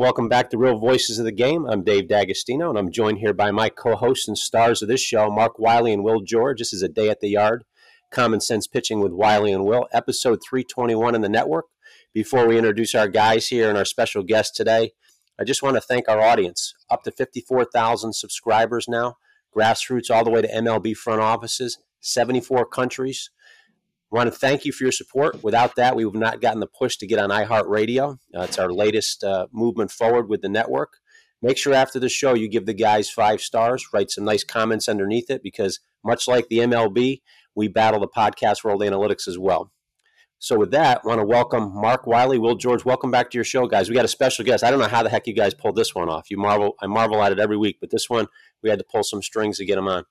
Welcome back to Real Voices of the Game. I'm Dave D'Agostino, and I'm joined here by my co-hosts and stars of this show, Mark Wiley and Will George. This is a day at the yard, common sense pitching with Wiley and Will, episode 321 in the network. Before we introduce our guys here and our special guest today, I just want to thank our audience. Up to 54,000 subscribers now, grassroots all the way to MLB front offices, 74 countries. Want to thank you for your support. Without that, we would have not gotten the push to get on iHeartRadio. Uh, it's our latest uh, movement forward with the network. Make sure after the show you give the guys five stars, write some nice comments underneath it, because much like the MLB, we battle the podcast world analytics as well. So with that, I want to welcome Mark Wiley, Will George. Welcome back to your show, guys. We got a special guest. I don't know how the heck you guys pulled this one off. You marvel, I marvel at it every week, but this one we had to pull some strings to get him on.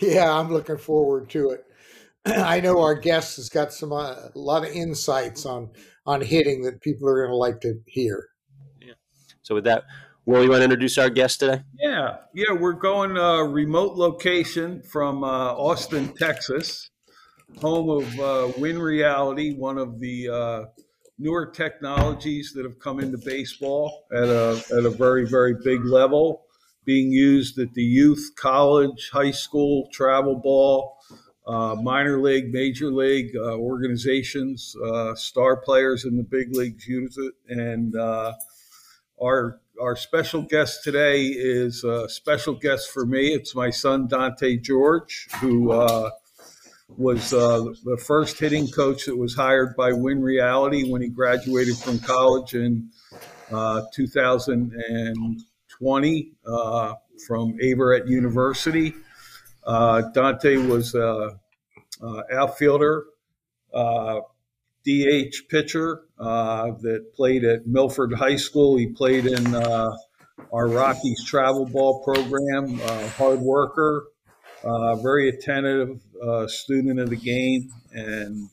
Yeah, I'm looking forward to it. I know our guest has got some uh, a lot of insights on on hitting that people are going to like to hear. Yeah. So with that, Will, you want to introduce our guest today? Yeah, yeah, we're going uh, remote location from uh, Austin, Texas, home of uh, Win Reality, one of the uh, newer technologies that have come into baseball at a at a very very big level, being used at the youth, college, high school, travel ball uh, minor league, major league uh, organizations, uh, star players in the big leagues use it. And uh, our our special guest today is a special guest for me. It's my son Dante George, who uh, was uh, the first hitting coach that was hired by Win Reality when he graduated from college in 2020 from Averett University. Uh, Dante was a, outfielder, uh, DH pitcher uh, that played at Milford High School. He played in uh, our Rockies travel ball program. Uh, hard worker, very attentive student of the game, and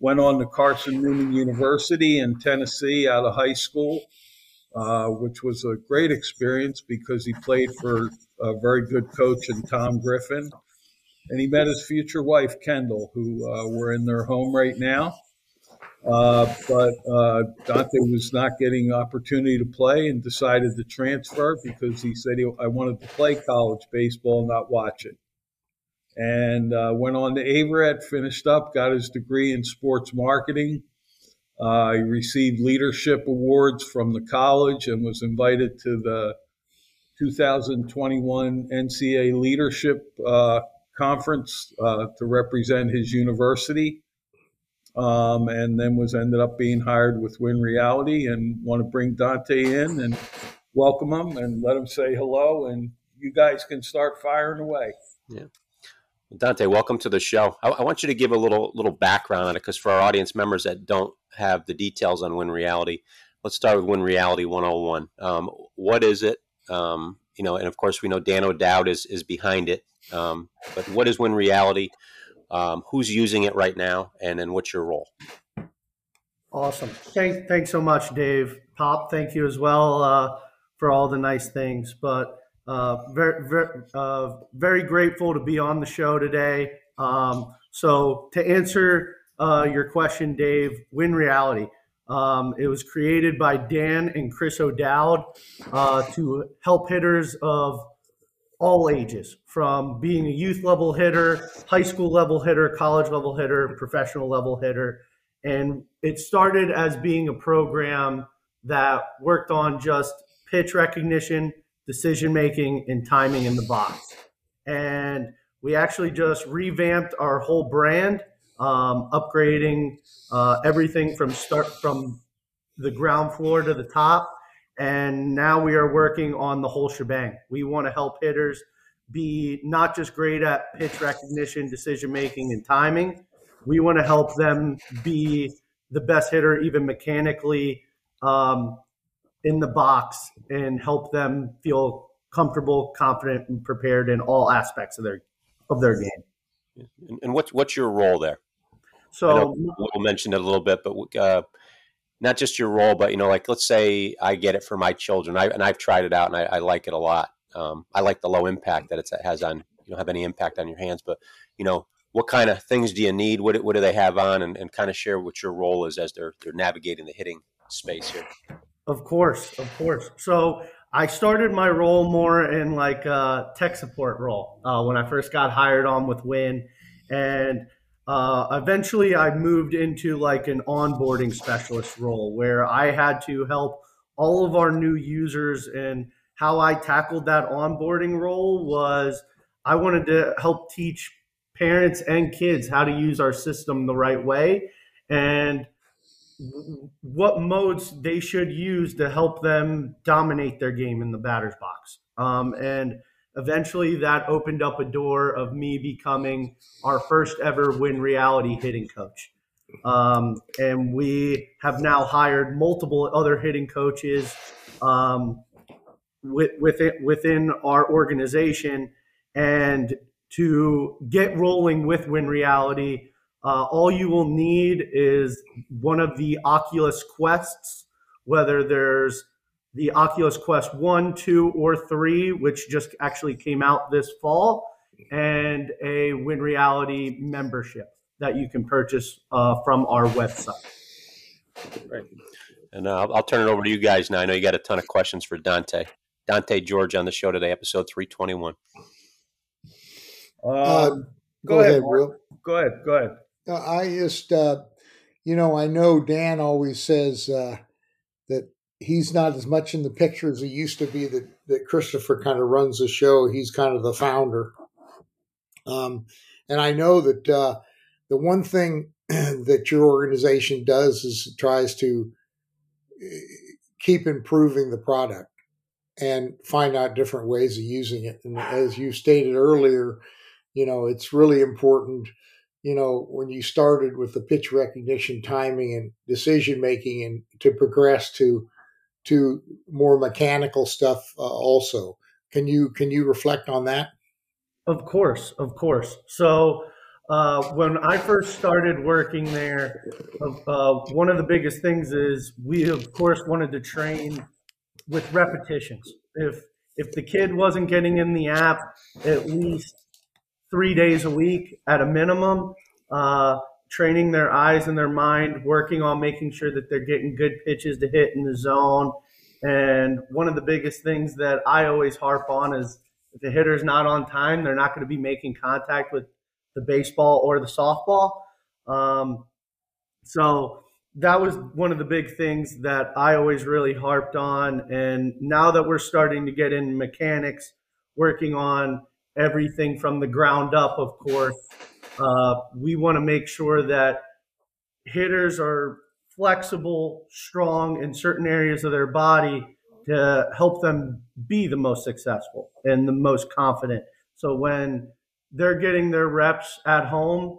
went on to Carson Newman University in Tennessee out of high school. Uh, which was a great experience because he played for a very good coach in Tom Griffin. And he met his future wife, Kendall, who uh, we're in their home right now. Uh, but uh, Dante was not getting opportunity to play and decided to transfer because he said he, I wanted to play college baseball, not watch it. And uh, went on to Averett, finished up, got his degree in sports marketing. Uh, he received leadership awards from the college and was invited to the 2021 NCAA Leadership uh, Conference uh, to represent his university. Um, and then was ended up being hired with Win Reality and want to bring Dante in and welcome him and let him say hello. And you guys can start firing away. Yeah. Dante, welcome to the show. I, I, want you to give a little little background on it because for our audience members that don't have the details on Win Reality, let's start with Win Reality 101. Um, what is it? Um, you know, and of course we know Dan O'Dowd is is behind it. Um, but what is Win Reality? Um, who's using it right now, and then what's your role? Awesome. Thanks, thanks so much, Dave. Pop, thank you as well uh, for all the nice things. But uh, very, very, uh, very grateful to be on the show today. Um, so, to answer uh, your question, Dave, Win Reality. Um, it was created by Dan and Chris O'Dowd uh, to help hitters of all ages, from being a youth level hitter, high school level hitter, college level hitter, professional level hitter. And it started as being a program that worked on just pitch recognition, decision making, and timing in the box. And we actually just revamped our whole brand um, upgrading uh, everything from start from the ground floor to the top. And now we are working on the whole shebang. We want to help hitters be not just great at pitch recognition, decision making, and timing. We want to help them be the best hitter, even mechanically, um, in the box, and help them feel comfortable, confident, and prepared in all aspects of their of their game. And what's what's your role there? So we'll mention it a little bit, but uh, not just your role, but you know, like let's say I get it for my children, I, and I've tried it out and I, I like it a lot. Um, I like the low impact that it has on. You don't have any impact on your hands, but you know, what kind of things do you need? What what do they have on, and, and kind of share what your role is as they're they're navigating the hitting space here. Of course, of course. So I started my role more in like a tech support role uh, when I first got hired on with Win, and uh, eventually I moved into like an onboarding specialist role where I had to help all of our new users. And how I tackled that onboarding role was I wanted to help teach parents and kids how to use our system the right way and what modes they should use to help them dominate their game in the batter's box. Um, and eventually that opened up a door of me becoming our first ever win reality hitting coach. Um, and we have now hired multiple other hitting coaches um, with, within, within our organization. And to get rolling with Win Reality, uh, all you will need is one of the Oculus Quests, whether there's the Oculus Quest 1, 2, or 3, which just actually came out this fall, and a Win Reality membership that you can purchase uh, from our website. Right. And uh, I'll turn it over to you guys now. I know you got a ton of questions for Dante. Dante George on the show today, episode 321. Uh, uh, go, go, ahead, ahead Will. Go ahead. Go ahead. I just, uh, you know, I know Dan always says uh, that he's not as much in the picture as he used to be. That that Christopher kind of runs the show. He's kind of the founder. Um, and I know that uh, the one thing that your organization does is it tries to eh, keep improving the product and find out different ways of using it. And as you stated earlier, you know, it's really important you know, when you started with the pitch recognition, timing, and decision making, and to progress to to more mechanical stuff uh, also. Can you can you reflect on that? Of course, of course. So uh, when I first started working there, uh, one of the biggest things is we of course wanted to train with repetitions. If if the kid wasn't getting in the app at least three days a week at a minimum, uh, training their eyes and their mind, working on making sure that they're getting good pitches to hit in the zone. And one of the biggest things that I always harp on is if the hitter's not on time, they're not going to be making contact with the baseball or the softball. Um, so that was one of the big things that I always really harped on. And now that we're starting to get in mechanics, working on everything from the ground up, of course. Uh, we want to make sure that hitters are flexible, strong in certain areas of their body to help them be the most successful and the most confident. So when they're getting their reps at home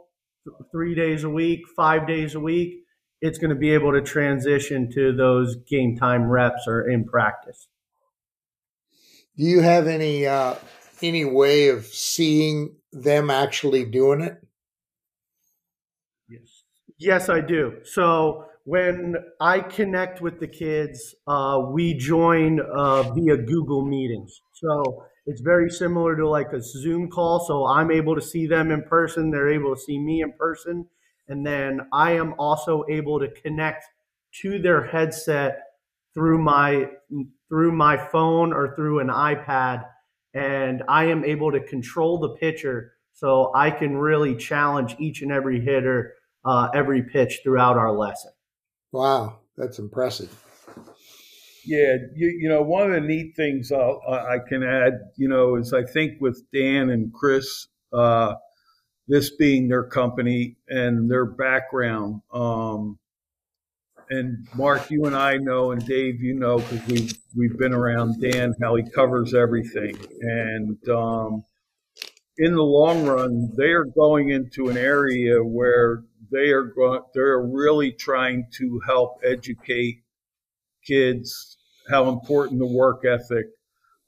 three days a week, five days a week, it's going to be able to transition to those game time reps or in practice. Do you have any uh, any way of seeing them actually doing it? Yes. I do. So when I connect with the kids, uh, we join uh, via Google Meetings. So it's very similar to like a Zoom call. So I'm able to see them in person, they're able to see me in person. And then I am also able to connect to their headset through my through my phone or through an iPad and I am able to control the pitcher so I can really challenge each and every hitter uh, every pitch throughout our lesson. Wow, that's impressive. Yeah, you, you know, one of the neat things I'll, i can add, you know, is I think with Dan and Chris, uh, this being their company and their background, um, and Mark, you and I know, and Dave, you know, because we've we've been around Dan, how he covers everything, and um, in the long run, they are going into an area where they are going, they're really trying to help educate kids how important the work ethic,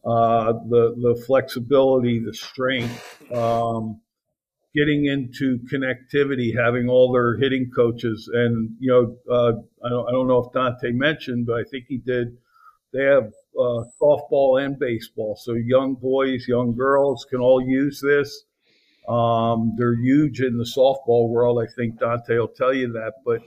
uh, the the flexibility, the strength. Um, getting into connectivity, having all their hitting coaches, and you know, uh, I, don't, I don't know if Dante mentioned, but I think he did. They have uh, softball and baseball, so young boys, young girls can all use this. Um, they're huge in the softball world. I think Dante will tell you that. But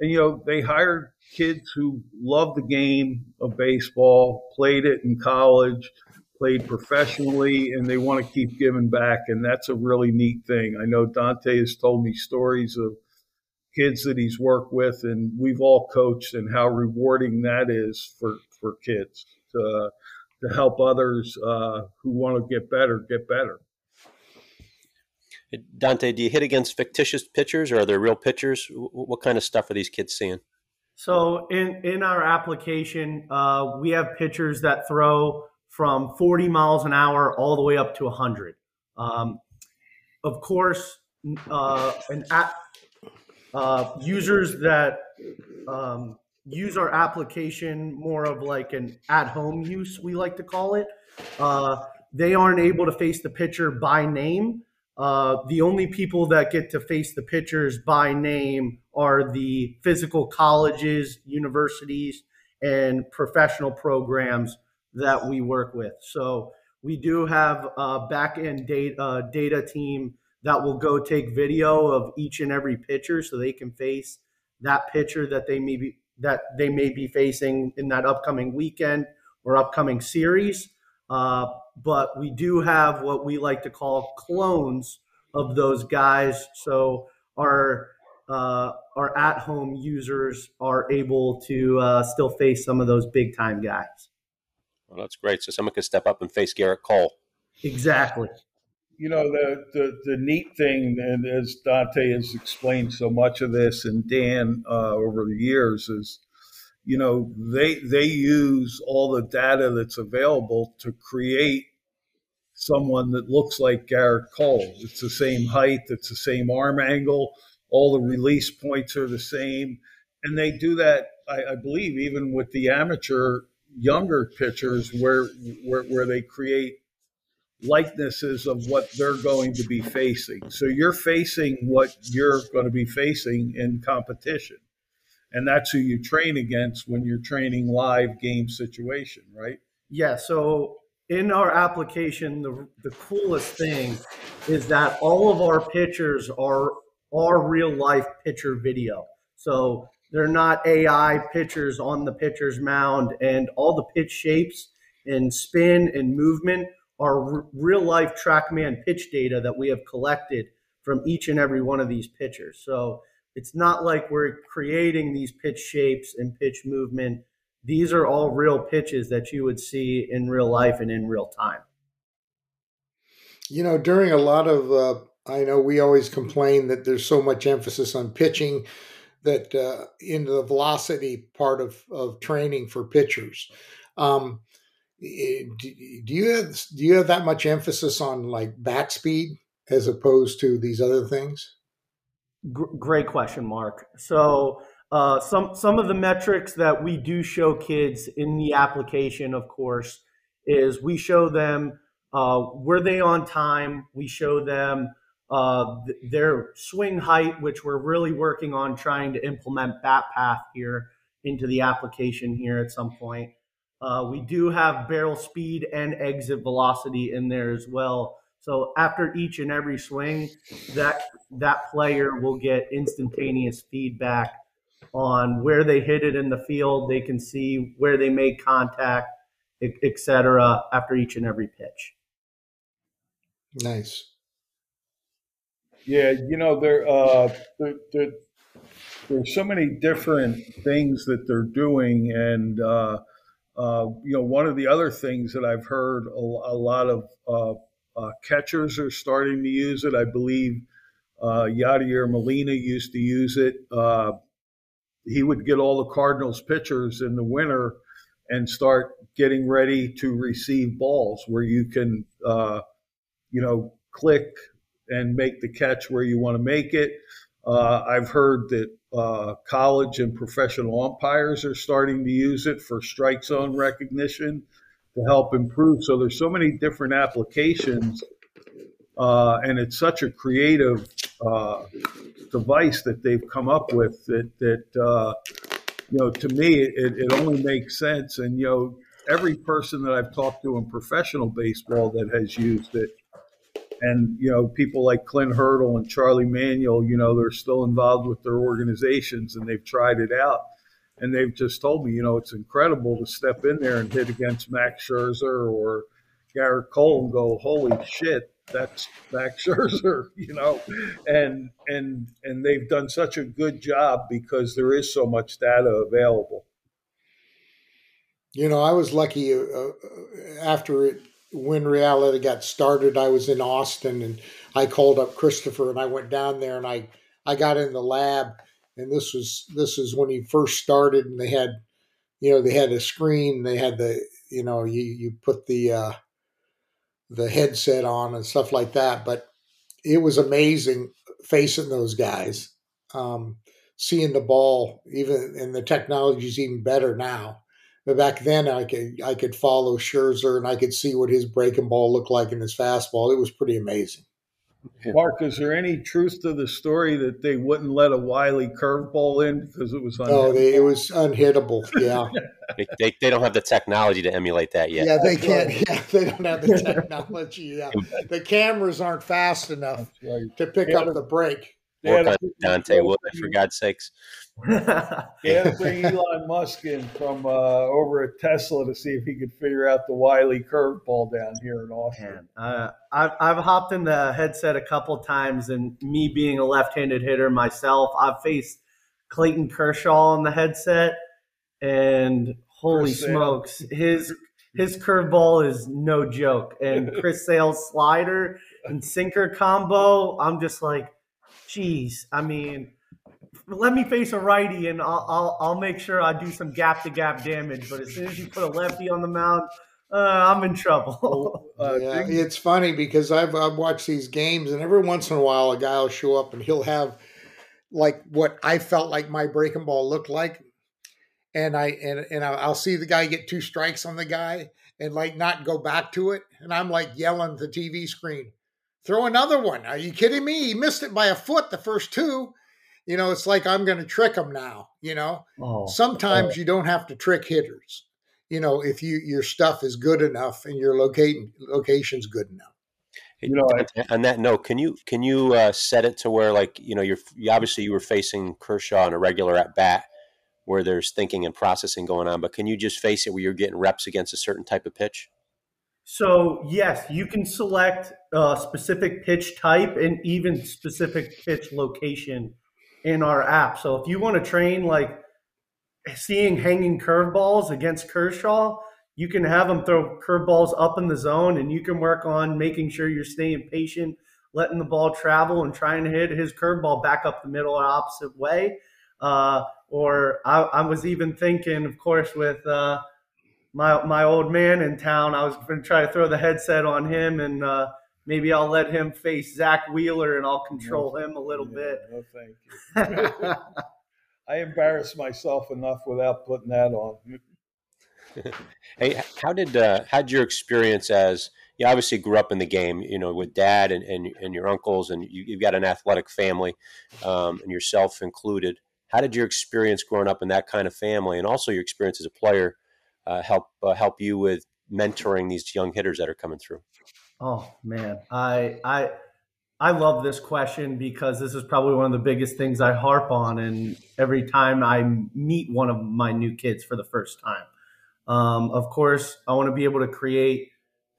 and you know, they hire kids who love the game of baseball, played it in college, played professionally, and they want to keep giving back. And that's a really neat thing. I know Dante has told me stories of kids that he's worked with, and we've all coached, and how rewarding that is for, for kids to, to help others uh, who want to get better get better. Dante, do you hit against fictitious pitchers or are there real pitchers? What kind of stuff are these kids seeing? So in in our application, uh, we have pitchers that throw from 40 miles an hour all the way up to 100. Um, of course, uh, an app, uh, users that um, use our application more of like an at-home use, we like to call it. Uh, they aren't able to face the pitcher by name. Uh, the only people that get to face the pitchers by name are the physical colleges, universities, and professional programs that we work with. So we do have a back end data, uh, data team that will go take video of each and every pitcher so they can face that pitcher that they may be that they may be facing in that upcoming weekend or upcoming series. Uh, but we do have what we like to call clones of those guys. So our uh, our at home users are able to uh, still face some of those big time guys. Well, that's great. So someone could step up and face Gerrit Cole. Exactly. You know the, the the neat thing, and as Dante has explained so much of this, and Dan uh, over the years is, you know, they they use all the data that's available to create someone that looks like Gerrit Cole. It's the same height, it's the same arm angle, all the release points are the same. And they do that, I, I believe, even with the amateur younger pitchers where, where where they create likenesses of what they're going to be facing. So you're facing what you're going to be facing in competition. And that's who you train against when you're training live game situation, right? Yeah. So in our application, the, the coolest thing is that all of our pictures are are real life picture video. So they're not AI pictures on the pitcher's mound, and all the pitch shapes and spin and movement are r- real life TrackMan pitch data that we have collected from each and every one of these pitchers. So it's not like we're creating these pitch shapes and pitch movement these are all real pitches that you would see in real life and in real time. You know, during a lot of, uh, I know we always complain that there's so much emphasis on pitching that uh, the velocity part of, of training for pitchers. Um, do, do you have do you have that much emphasis on like bat speed as opposed to these other things? great question, Mark. So uh, some some of the metrics that we do show kids in the application, of course, is we show them uh, were they on time. We show them uh, th- their swing height, which we're really working on trying to implement bat path here into the application here at some point. Uh, we do have barrel speed and exit velocity in there as well. So after each and every swing, that that player will get instantaneous feedback on where they hit it in the field. They can see where they made contact, etc. after each and every pitch. Nice. Yeah, you know there, uh, there, there there's so many different things that they're doing, and uh, uh, you know one of the other things that I've heard a, a lot of uh, uh, catchers are starting to use it. I believe uh, Yadier Molina used to use it. Uh, he would get all the Cardinals pitchers in the winter and start getting ready to receive balls where you can, uh, you know, click and make the catch where you want to make it. Uh, I've heard that uh, college and professional umpires are starting to use it for strike zone recognition to help improve. So there's so many different applications, uh, and it's such a creative uh, device that they've come up with that that uh, you know to me it, it only makes sense and you know every person that I've talked to in professional baseball that has used it and you know people like Clint Hurdle and Charlie Manuel you know they're still involved with their organizations and they've tried it out and they've just told me, you know, it's incredible to step in there and hit against Max Scherzer or Gerrit Cole and go, holy shit, that's Max Scherzer, you know, and and and they've done such a good job because there is so much data available. You know, I was lucky uh, uh after it Win Reality got started. I was in Austin and I called up Christopher and I went down there and I I got in the lab and this was this is when he first started and they had you know they had a screen they had the you know you you put the uh the headset on and stuff like that. But it was amazing facing those guys, um, seeing the ball. Even and the technology is even better now. But back then, I could I could follow Scherzer and I could see what his breaking ball looked like in his fastball. It was pretty amazing. Mark, is there any truth to the story that they wouldn't let a Wiley curveball in because it was unhittable? Oh, they, it was unhittable. Yeah, they, they, they, don't have the technology to emulate that yet. Yeah, they can't. Yeah, they don't have the technology. Yeah, the cameras aren't fast enough right. to pick up the break. Work on Dante Wood, for God's sakes. yeah, bring Elon Musk in from uh, over at Tesla to see if he could figure out the Wiley curveball down here in Austin. Uh, I've, I've hopped in the headset a couple times, and me being a left-handed hitter myself, I've faced Clayton Kershaw on the headset, and holy Chris smokes, Sale. his his curveball is no joke, and Chris Sale's slider and sinker combo, I'm just like, geez, I mean let me face a righty and I'll, I'll, I'll make sure I do some gap to gap damage. But as soon as you put a lefty on the mound, uh, I'm in trouble. uh, yeah, it's funny because I've I've watched these games and every once in a while a guy will show up and he'll have like what I felt like my breaking ball looked like, and I and and I'll see the guy get two strikes on the guy and like not go back to it, and I'm like yelling at the TV screen, throw another one. Are you kidding me? He missed it by a foot the first two you know, it's like I'm going to trick him now. You know, oh, sometimes oh. you don't have to trick hitters. You know, if you your stuff is good enough and your location location's good enough. You know, on that note, can you can you uh, set it to where like you know you're obviously you were facing Kershaw on a regular at bat where there's thinking and processing going on, but can you just face it where you're getting reps against a certain type of pitch? So yes, you can select a specific pitch type and even specific pitch location in our app. So if you want to train like seeing hanging curveballs against Kershaw, you can have them throw curveballs up in the zone and you can work on making sure you're staying patient, letting the ball travel and trying to hit his curveball back up the middle or opposite way. Uh, or I, I, was even thinking, of course, with uh, my my old man in town, I was going to try to throw the headset on him and uh, maybe I'll let him face Zack Wheeler and I'll control no, him a little yeah, bit. No, thank you. I embarrass myself enough without putting that on. hey, how did uh, how did your experience as you obviously grew up in the game, you know, with dad and, and, and your uncles, and you, have got an athletic family, um, and yourself included. How did your experience growing up in that kind of family, and also your experience as a player, uh, help uh, help you with mentoring these young hitters that are coming through? Oh man, I I I love this question because this is probably one of the biggest things I harp on, and every time I meet one of my new kids for the first time. Um, of course, I want to be able to create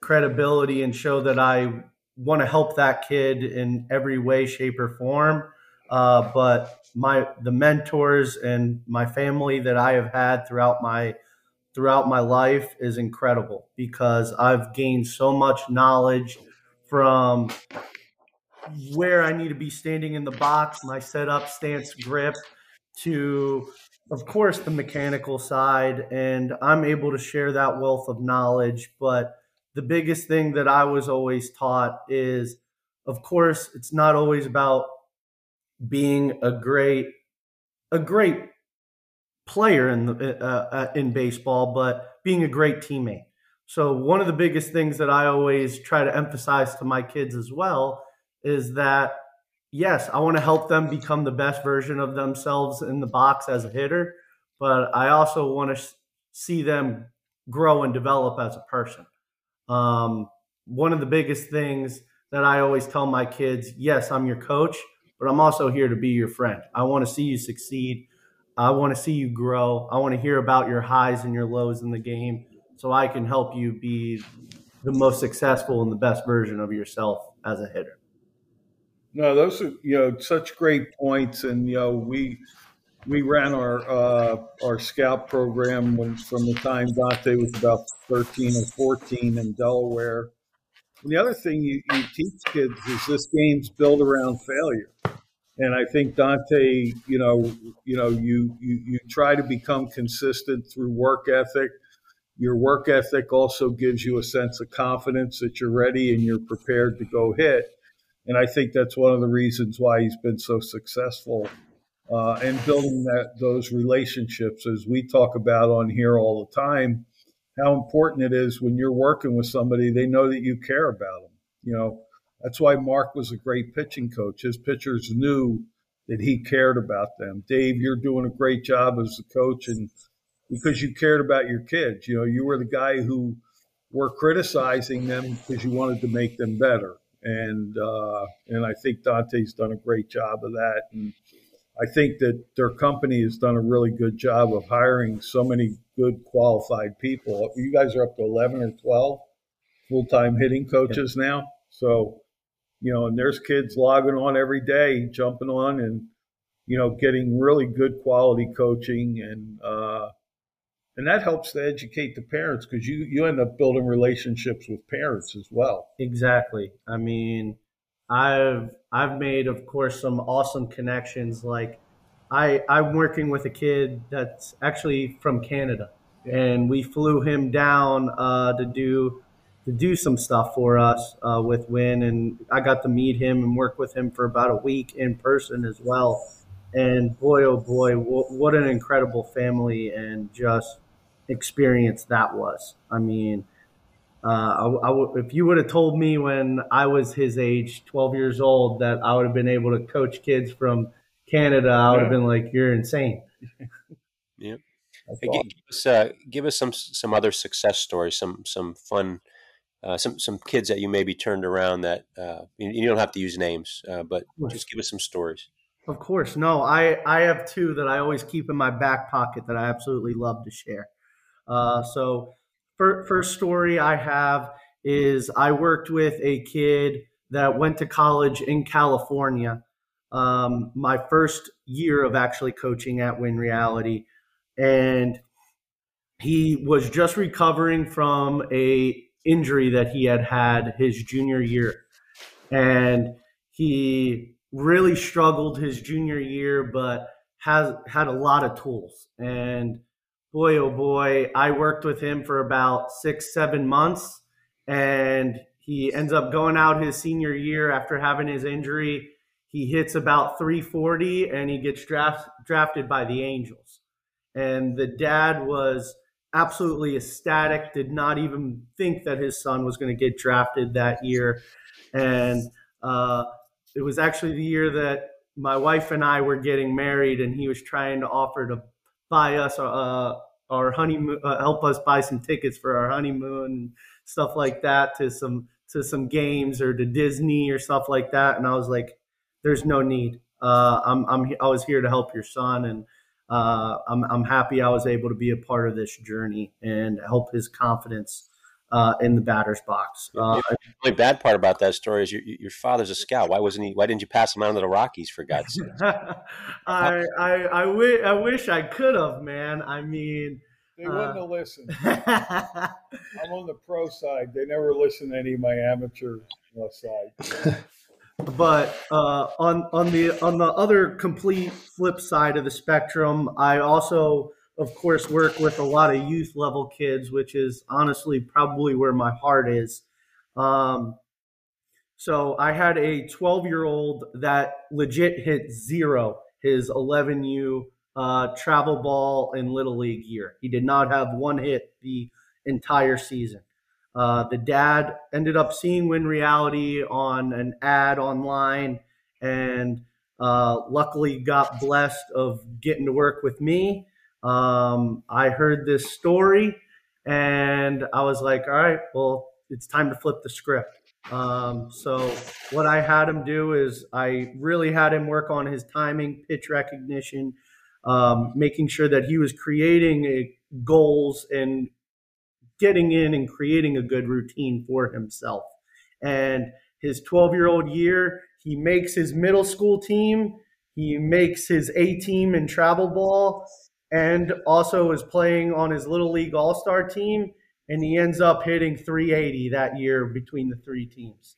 credibility and show that I want to help that kid in every way, shape, or form. Uh, but my the mentors and my family that I have had throughout my throughout my life is incredible because I've gained so much knowledge from where I need to be standing in the box, my setup, stance, grip, to, of course, the mechanical side. And I'm able to share that wealth of knowledge. But the biggest thing that I was always taught is, of course, it's not always about being a great a great player in the, uh, uh, in baseball, but being a great teammate. So one of the biggest things that I always try to emphasize to my kids as well is that yes, I want to help them become the best version of themselves in the box as a hitter, but I also want to see them grow and develop as a person. Um, one of the biggest things that I always tell my kids, yes, I'm your coach, but I'm also here to be your friend. I want to see you succeed. I want to see you grow. I want to hear about your highs and your lows in the game so I can help you be the most successful and the best version of yourself as a hitter. No, those are you know such great points, and you know we we ran our uh, our scout program when, from the time Dante was about thirteen or fourteen in Delaware. And the other thing you, you teach kids is this game's built around failure, and I think Dante, you know, you know, you you you try to become consistent through work ethic. Your work ethic also gives you a sense of confidence that you're ready and you're prepared to go hit and I think that's one of the reasons why he's been so successful uh, and building that those relationships, as we talk about on here all the time. How important it is when you're working with somebody, they know that you care about them. You know, that's why Mark was a great pitching coach. His pitchers knew that he cared about them. Dave, you're doing a great job as a coach, and because you cared about your kids. You know, you were the guy who were criticizing them because you wanted to make them better and uh, and I think Dante's done a great job of that. And I think that their company has done a really good job of hiring so many good qualified people. You guys are up to eleven or twelve full time hitting coaches yeah. now. So you know, and there's kids logging on every day, jumping on, and you know, getting really good quality coaching and. Uh, and that helps to educate the parents because you you end up building relationships with parents as well. Exactly. I mean i've i've made of course some awesome connections. Like i i'm working with a kid that's actually from canada and we flew him down uh, to do to do some stuff for us uh, with Win, and I got to meet him and work with him for about a week in person as well. And boy, oh boy, what an incredible family and just experience that was. I mean, uh, if you would have told me when I was his age, 12 years old, that I would have been able to coach kids from Canada, I would have been like, "You're insane." yeah. Hey, give, us uh, give us some some other success stories, some some fun, uh, some some kids that you maybe turned around that uh, you, you, don't have to use names, uh, but just give us some stories. Of course, no, I I have two that I always keep in my back pocket that I absolutely love to share. Uh, so, for, first story I have is I worked with a kid that went to college in California. Um, my first year of actually coaching at Win Reality, and he was just recovering from a injury that he had had his junior year, and he really struggled his junior year, but has had a lot of tools and boy, oh boy, I worked with him for about six, seven months, and he ends up going out his senior year after having his injury. He hits about 340 and he gets draft, drafted by the Angels. And the dad was absolutely ecstatic, did not even think that his son was going to get drafted that year. And uh, it was actually the year that my wife and I were getting married, and he was trying to offer to buy us uh, our honeymoon, uh, help us buy some tickets for our honeymoon, and stuff like that to some to some games or to Disney or stuff like that. And I was like, "There's no need. Uh, I'm I'm I was here to help your son, and uh, I'm I'm happy I was able to be a part of this journey and help his confidence uh, in the batter's box. Uh, the only bad part about that story is your, your father's a scout. Why wasn't he? Why didn't you pass him on to the Rockies for God's sake? I, I, I, w- I wish I could have, man. I mean, they wouldn't uh, have listened. I'm on the pro side. They never listen to any of my amateur side. but uh, on on the on the other complete flip side of the spectrum, I also of course, work with a lot of youth level kids, which is honestly probably where my heart is. Um, so I had a 12 year old that legit hit zero his 11U uh, travel ball in Little League year. He did not have one hit the entire season. Uh, the dad ended up seeing Win Reality on an ad online and uh, luckily got blessed of getting to work with me um, I heard this story and I was like, all right, well, it's time to flip the script. Um, so what I had him do is I really had him work on his timing, pitch recognition, um, making sure that he was creating a, goals and getting in and creating a good routine for himself. And his 12 year old year, he makes his middle school team, he makes his A team in travel ball, and also is playing on his little league all star team. And he ends up hitting 380 that year between the three teams.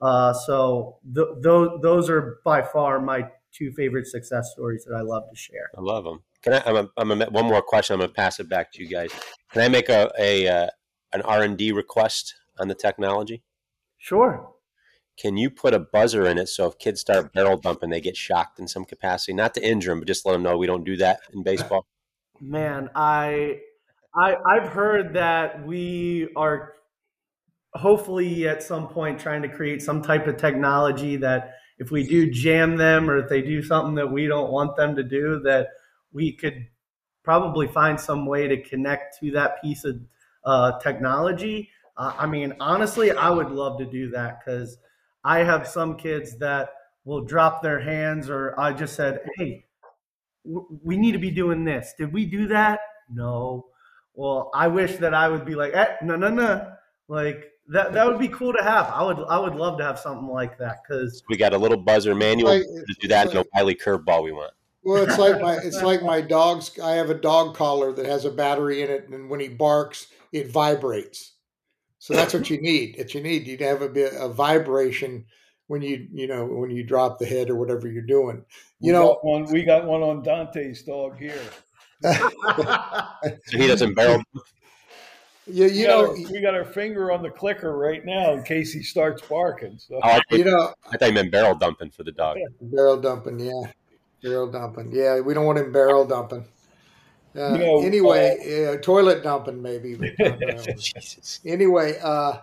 Uh, so th- th- those are by far my two favorite success stories that I love to share. I love them. Can I? I'm a, I'm a, one more question. I'm to pass it back to you guys. Can I make a, a uh, an R and D request on the technology? Sure. Can you put a buzzer in it so if kids start barrel dumping, they get shocked in some capacity? Not to injure them, but just let them know we don't do that in baseball. Man, I, I I've heard that we are hopefully at some point trying to create some type of technology that if we do jam them or if they do something that we don't want them to do, that we could probably find some way to connect to that piece of uh, technology. Uh, I mean, honestly, I would love to do that because I have some kids that will drop their hands, or I just said, hey, w- we need to be doing this. Did we do that? No. Well, I wish that I would be like, eh, no, no, no. Like, that that would be cool to have. I would I would love to have something like that because we got a little buzzer manual like, to do that like, and a curveball we want. Well, it's like my it's like my dog's. I have a dog collar that has a battery in it, and when he barks, it vibrates. So that's what you need. That you need. You have a bit a vibration when you you know when you drop the head or whatever you're doing. You we know, got one we got one on Dante's dog here. so he doesn't barrel yeah, you we know, our, we got our finger on the clicker right now in case he starts barking. So. Oh, I you know, I thought you meant barrel dumping for the dog. Barrel dumping, yeah, barrel dumping. Yeah, we don't want him barrel dumping. Uh, you know, anyway, uh, toilet dumping maybe. anyway, uh,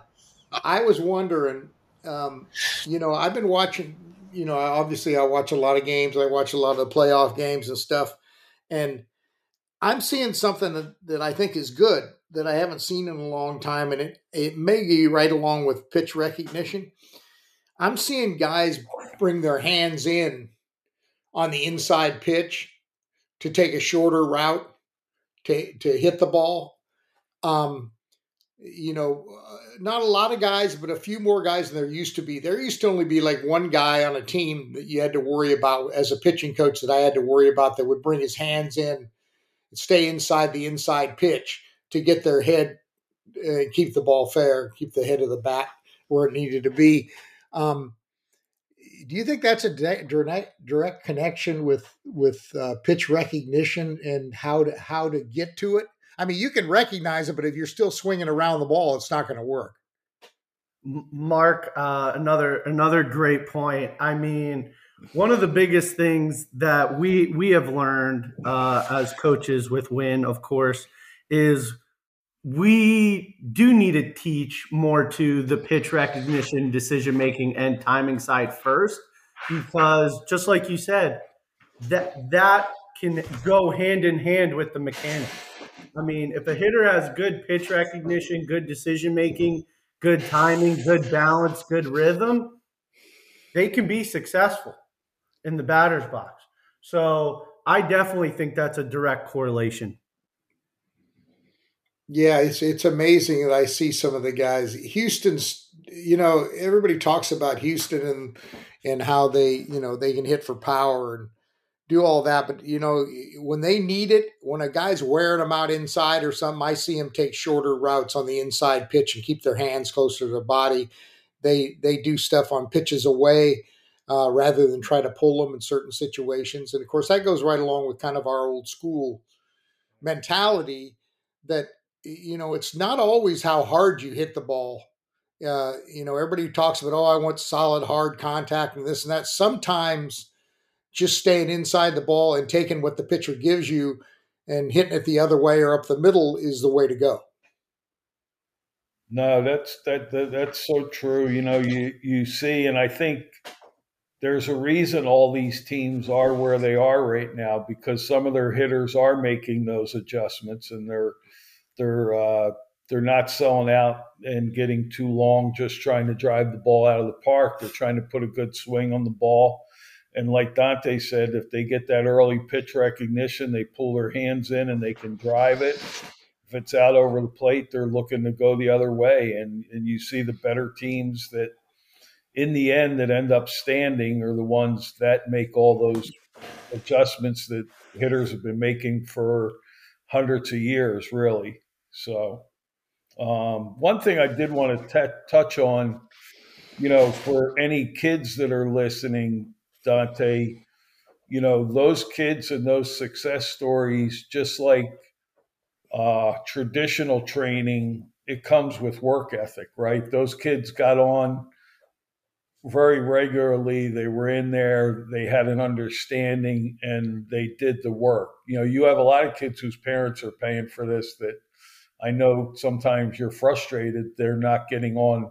I was wondering. Um, you know, I've been watching. You know, obviously, I watch a lot of games. I watch a lot of the playoff games and stuff, and I'm seeing something that, that I think is good that I haven't seen in a long time, and it it may be right along with pitch recognition. I'm seeing guys bring their hands in on the inside pitch to take a shorter route to to hit the ball. Um, you know, uh, not a lot of guys, but a few more guys than there used to be. There used to only be like one guy on a team that you had to worry about as a pitching coach that I had to worry about that would bring his hands in, stay inside the inside pitch to get their head, uh, keep the ball fair, keep the head of the bat where it needed to be. Um, do you think that's a direct direct connection with with uh, pitch recognition and how to how to get to it? I mean, you can recognize it, but if you're still swinging around the ball, it's not going to work. Mark, uh, another another great point. I mean, one of the biggest things that we we have learned uh, as coaches with Win, of course, is we do need to teach more to the pitch recognition, decision making, and timing side first, because just like you said, that that can go hand in hand with the mechanics. I mean, if a hitter has good pitch recognition, good decision making, good timing, good balance, good rhythm, they can be successful in the batter's box. So I definitely think that's a direct correlation. Yeah, it's it's amazing that I see some of the guys. Houston's, you know, everybody talks about Houston and and how they, you know, they can hit for power and do all that, but you know, when they need it, when a guy's wearing them out inside or something, I see them take shorter routes on the inside pitch and keep their hands closer to the body. They they do stuff on pitches away uh, rather than try to pull them in certain situations, and of course that goes right along with kind of our old school mentality that you know, it's not always how hard you hit the ball. Uh, you know, everybody talks about, oh, I want solid, hard contact and this and that. Sometimes just staying inside the ball and taking what the pitcher gives you and hitting it the other way or up the middle is the way to go. No, that's that, that that's so true. You know, you you see, and I think there's a reason all these teams are where they are right now because some of their hitters are making those adjustments and they're they're uh, they're not selling out and getting too long, just trying to drive the ball out of the park. They're trying to put a good swing on the ball, And like Dante said, if they get that early pitch recognition, they pull their hands in and they can drive it. If it's out over the plate, they're looking to go the other way. And, and you see the better teams that, in the end, that end up standing are the ones that make all those adjustments that hitters have been making for hundreds of years, really. So, um, one thing I did want to t- touch on, you know, for any kids that are listening, Dante, you know, those kids and those success stories, just like uh, traditional training, it comes with work ethic, right? Those kids got on very regularly. They were in there, they had an understanding, and they did the work. You know, you have a lot of kids whose parents are paying for this that I know sometimes you're frustrated they're not getting on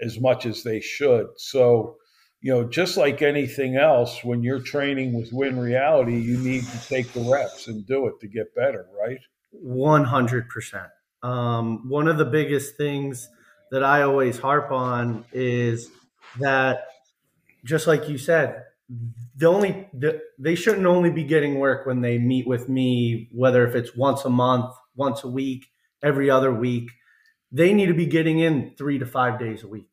as much as they should. So, you know, just like anything else, when you're training with Win Reality, you need to take the reps and do it to get better, right? 100%. Um, one of the biggest things that I always harp on is that, just like you said, the only the, they shouldn't only be getting work when they meet with me, whether if it's once a month, once a week, every other week. They need to be getting in three to five days a week.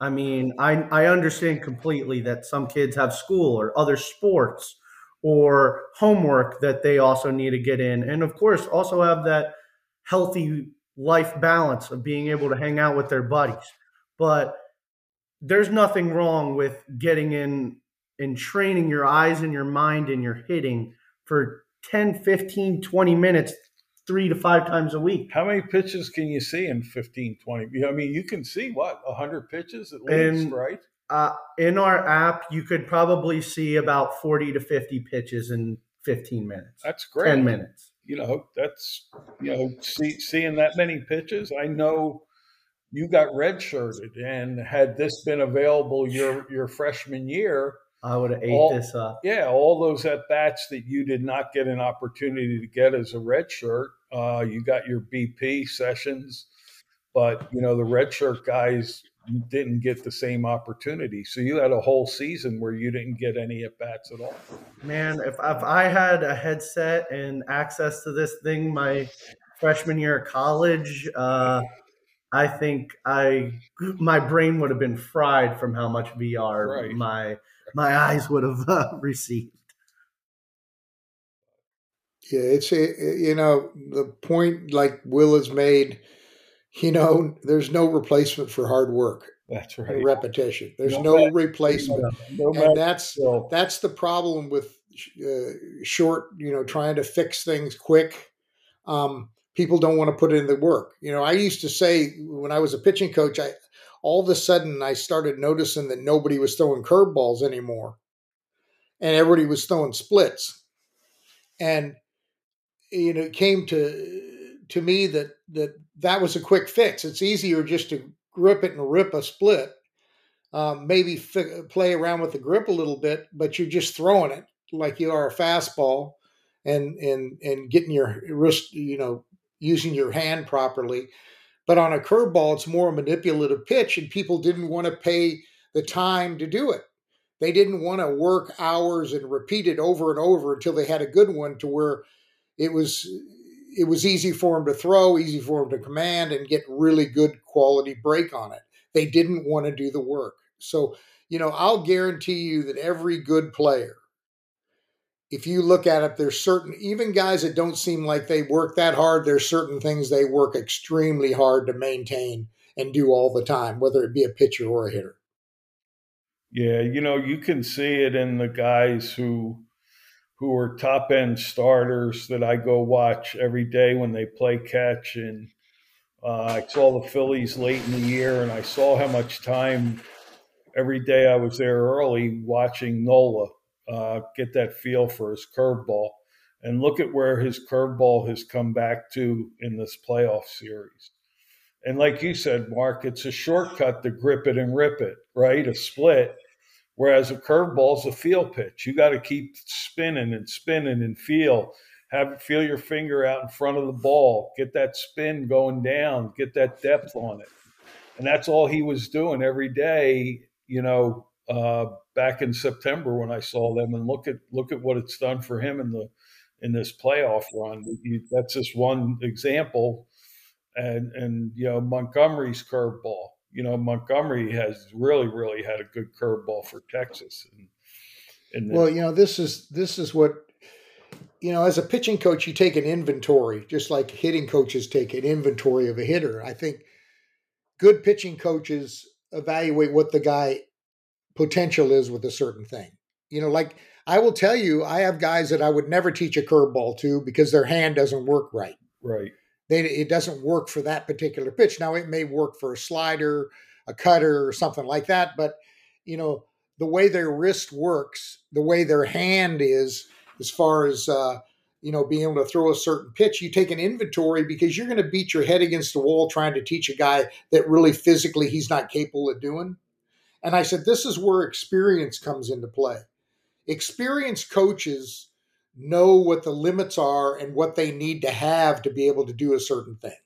I mean, I, I understand completely that some kids have school or other sports or homework that they also need to get in. And of course, also have that healthy life balance of being able to hang out with their buddies. But there's nothing wrong with getting in and training your eyes and your mind and your hitting for 10, 15, 20 minutes three to five times a week. How many pitches can you see in 15, 20? I mean, you can see what, 100 pitches at least, and, right? Uh, in our app, you could probably see about 40 to 50 pitches in 15 minutes. That's great. 10 minutes. You know, that's, you know, see, seeing that many pitches. I know you got redshirted, and had this been available your, your freshman year, I would have ate all, this up. Yeah, all those at bats that you did not get an opportunity to get as a red shirt. Uh, you got your BP sessions, but you know the red shirt guys didn't get the same opportunity. So you had a whole season where you didn't get any at bats at all. Man, if if I had a headset and access to this thing my freshman year of college, uh, I think I my brain would have been fried from how much VR right. my my eyes would have uh, received. Yeah, it's a, you know the point like Will has made. You know, there's no replacement for hard work. That's right. Repetition. There's no, no replacement, no, no and that's that's the problem with uh, short. You know, trying to fix things quick. Um, people don't want to put in the work. You know, I used to say when I was a pitching coach, I all of a sudden I started noticing that nobody was throwing curveballs anymore. And everybody was throwing splits. And you know, it came to to me that that that was a quick fix. It's easier just to grip it and rip a split. Um, maybe play around with the grip a little bit, but you're just throwing it like you are a fastball, and and and getting your wrist, you know, using your hand properly. But on a curveball, it's more a manipulative pitch, and people didn't want to pay the time to do it. They didn't want to work hours and repeat it over and over until they had a good one to where it was it was easy for them to throw, easy for them to command, and get really good quality break on it. They didn't want to do the work. So, you know, I'll guarantee you that every good player if you look at it, there's certain, even guys that don't seem like they work that hard, there's certain things they work extremely hard to maintain and do all the time, whether it be a pitcher or a hitter. Yeah, you know, you can see it in the guys who who are top end starters that I go watch every day when they play catch. And uh, I saw the Phillies late in the year, and I saw how much time every day I was there early watching Nola uh, get that feel for his curveball. And look at where his curveball has come back to in this playoff series. And like you said, Mark, it's a shortcut to grip it and rip it, right? A split. Whereas a curveball is a feel pitch. You got to keep spinning and spinning and feel. Have feel your finger out in front of the ball. Get that spin going down. Get that depth on it. And that's all he was doing every day. You know, uh, back in September when I saw them, and look at look at what it's done for him in the in this playoff run. That's just one example, and and you know Montgomery's curveball. You know Montgomery has really really had a good curveball for Texas. And, and well, you know this is this is what you know, as a pitching coach, you take an inventory, just like hitting coaches take an inventory of a hitter. I think good pitching coaches evaluate what the guy potential is with a certain thing. You know, like I will tell you, I have guys that I would never teach a curveball to because their hand doesn't work right. Right. They, it doesn't work for that particular pitch. Now it may work for a slider, a cutter, or something like that, but you know the way their wrist works, the way their hand is, as far as uh, you know being able to throw a certain pitch you take an inventory because you're going to beat your head against the wall trying to teach a guy that really physically he's not capable of doing and i said this is where experience comes into play. Experienced coaches know what the limits are and what they need to have to be able to do a certain thing.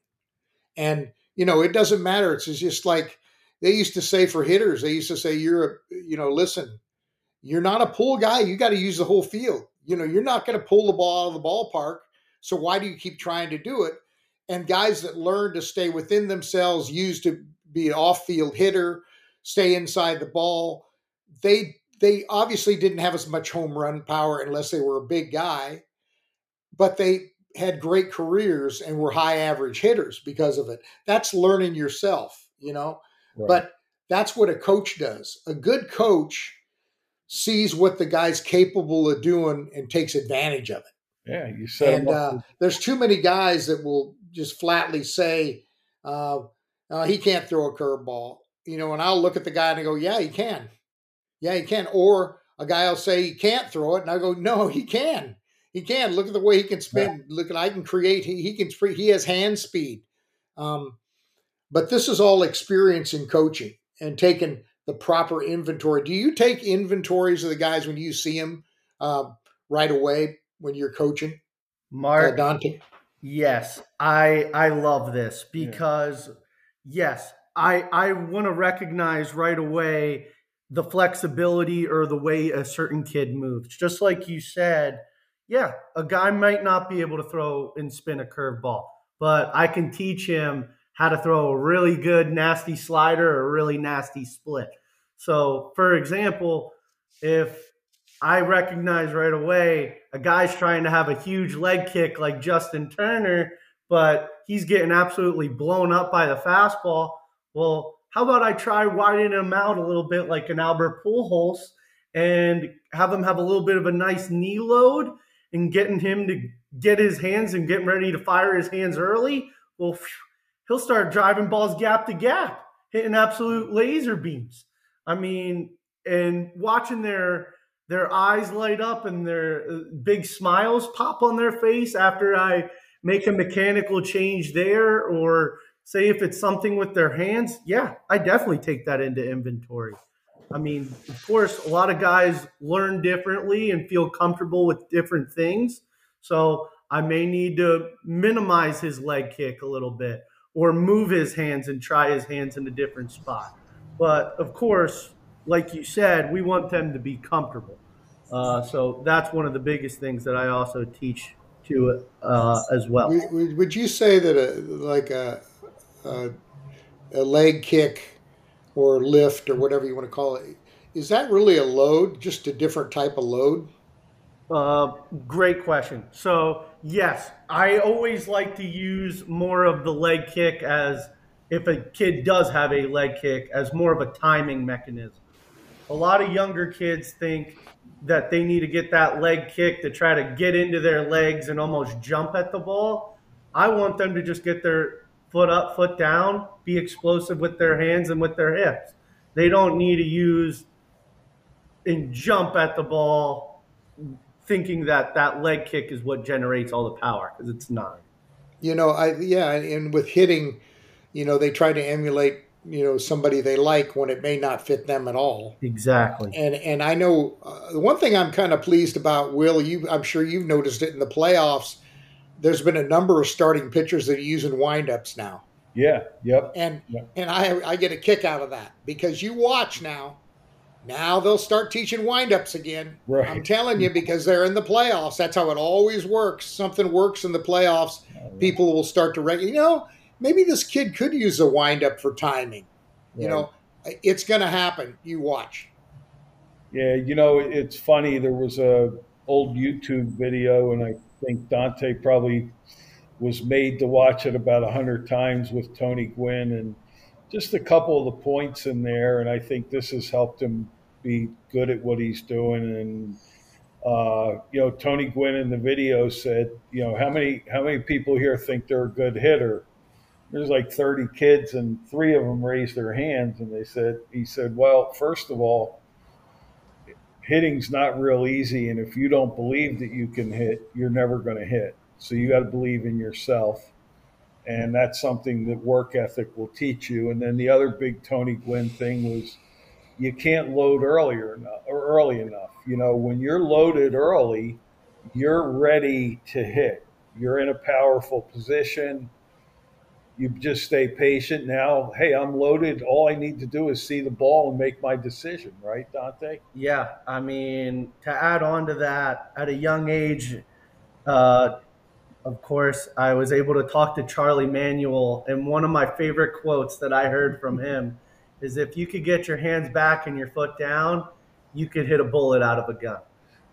And you know it doesn't matter. It's just like they used to say for hitters they used to say you're a you know listen you're not a pull guy. You got to use the whole field. You know, you're not going to pull the ball out of the ballpark. So why do you keep trying to do it? And guys that learn to stay within themselves, used to be an off-field hitter, stay inside the ball, they they obviously didn't have as much home run power unless they were a big guy, but they had great careers and were high average hitters because of it. That's learning yourself, you know. Right. But that's what a coach does. A good coach sees what the guy's capable of doing and takes advantage of it. Yeah, you said. And uh, there's too many guys that will just flatly say, uh, uh, "He can't throw a curveball," you know. And I'll look at the guy and I go, "Yeah, he can. Yeah, he can." Or a guy will say he can't throw it, and I go, "No, he can. He can. Look at the way he can spin. Look at I can create. He, he can. He has hand speed." Um, but this is all experience in coaching and taking the proper inventory. Do you take inventories of the guys when you see them uh, right away when you're coaching? Mark uh, Dante. Yes, I I love this because yeah. yes, I I want to recognize right away the flexibility or the way a certain kid moves. Just like you said, yeah, a guy might not be able to throw and spin a curveball, but I can teach him how to throw a really good nasty slider or a really nasty split. So, for example, if I recognize right away a guy's trying to have a huge leg kick like Justin Turner, but he's getting absolutely blown up by the fastball. Well, how about I try widening him out a little bit like an Albert Pujols and have him have a little bit of a nice knee load and getting him to get his hands and getting ready to fire his hands early? Well, he'll start driving balls gap to gap, hitting absolute laser beams. I mean, and watching their their eyes light up and their uh, big smiles pop on their face after I make a mechanical change there, or say if it's something with their hands, yeah, I definitely take that into inventory. I mean, of course, a lot of guys learn differently and feel comfortable with different things. So I may need to minimize his leg kick a little bit or move his hands and try his hands in a different spot. But of course, like you said, we want them to be comfortable. Uh, so that's one of the biggest things that I also teach to uh, as well. Would you say that a like a, a, a leg kick or lift or whatever you want to call it is that really a load, just a different type of load? Uh, great question. So, yes, I always like to use more of the leg kick as if a kid does have a leg kick as more of a timing mechanism. A lot of younger kids think that they need to get that leg kick to try to get into their legs and almost jump at the ball. I want them to just get their foot up, foot down, be explosive with their hands and with their hips. They don't need to use and jump at the ball thinking that that leg kick is what generates all the power because it's not. You know, I yeah, and with hitting you know they try to emulate you know somebody they like when it may not fit them at all exactly and and i know uh, the one thing i'm kind of pleased about will you i'm sure you've noticed it in the playoffs there's been a number of starting pitchers that are using windups now yeah yep and yep. and i i get a kick out of that because you watch now Now they'll start teaching windups again. Right. I'm telling you because they're in the playoffs. That's how it always works. Something works in the playoffs. Oh, People will start to reg- you know, maybe this kid could use a windup for timing. You know, it's going to happen. You watch. Yeah, you know, it's funny. There was a old YouTube video, and I think Dante probably was made to watch it about a hundred times with Tony Gwynn, and just a couple of the points in there. And I think this has helped him be good at what he's doing. And uh, you know, Tony Gwynn in the video said, you know, how many how many people here think they're a good hitter? There's like 30 kids, and three of them raised their hands, and they said, he said, well, first of all hitting's not real easy and if you don't believe that you can hit you're never going to hit. So you got to believe in yourself and that's something that work ethic will teach you. And then the other big tony gwynn thing was you can't load earlier enough or early enough. You know when you're loaded early you're ready to hit. You're in a powerful position you just stay patient now. Hey i'm loaded. All i need to do is see the ball and make my decision right dante? Yeah, I mean, to add on to that, at a young age, uh, of course, I was able to talk to Charlie Manuel, and one of my favorite quotes that I heard from him is if you could get your hands back and your foot down, you could hit a bullet out of a gun.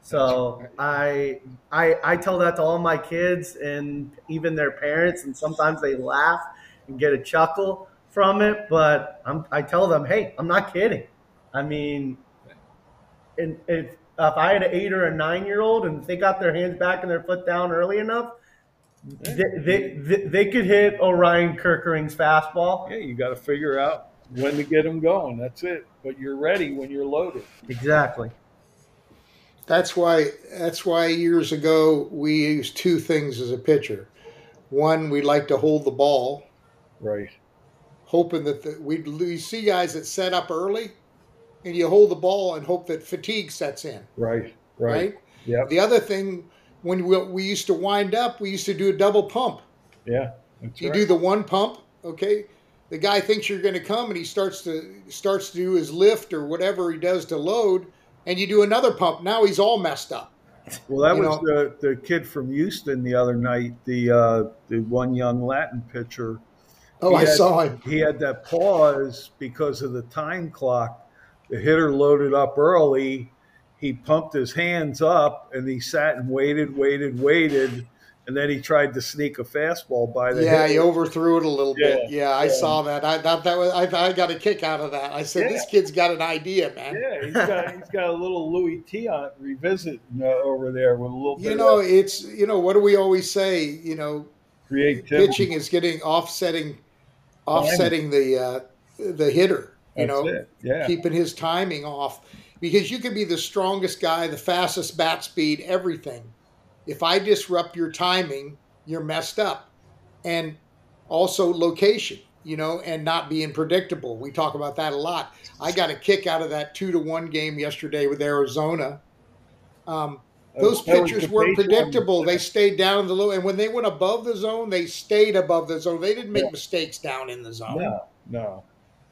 So I, I I tell that to all my kids and even their parents, and sometimes they laugh and get a chuckle from it. But I'm, I tell them, hey, I'm not kidding. I mean, and if if I had an eight or a nine year old and they got their hands back and their foot down early enough, they, they, they, they could hit Orion Kerkering's fastball. Yeah, you got to figure out when to get them going. That's it. But you're ready when you're loaded. Exactly. That's why. That's why years ago we used two things as a pitcher. One, we like to hold the ball, Right. hoping that the, we we see guys that set up early, and you hold the ball and hope that fatigue sets in. Right. Right. Right. Yep. The other thing, when we, we used to wind up, we used to do a double pump. Yeah. That's You right. do the one pump, okay. The guy thinks you're going to come, and he starts to starts to do his lift or whatever he does to load, and you do another pump. Now he's all messed up. Well, that you was the, the kid from Houston the other night, the uh, the one young Latin pitcher. Oh, I saw him. He had that pause because of the time clock. The hitter loaded up early. He pumped his hands up and he sat and waited, waited, waited, and then he tried to sneak a fastball by the Yeah, hitter. he overthrew it a little bit. Yeah, Yeah, I yeah. saw that. I thought that was. I, I got a kick out of that. I said, Yeah. "This kid's got an idea, man." Yeah, he's got he's got a little Louis T on revisit uh, over there with a little You know, of it's you know what do we always say? You know, creativity. pitching is getting offsetting, offsetting the uh, the hitter. You That's know. Yeah, keeping his timing off because you can be the strongest guy, the fastest bat speed, everything. If I disrupt your timing, you're messed up. And also location, you know, and not being predictable. We talk about that a lot. I got a kick out of that two to one game yesterday with Arizona. Um, those pitchers weren't predictable. They stayed down in the low, and when they went above the zone, they stayed above the zone. They didn't make Yeah. mistakes down in the zone, No, no,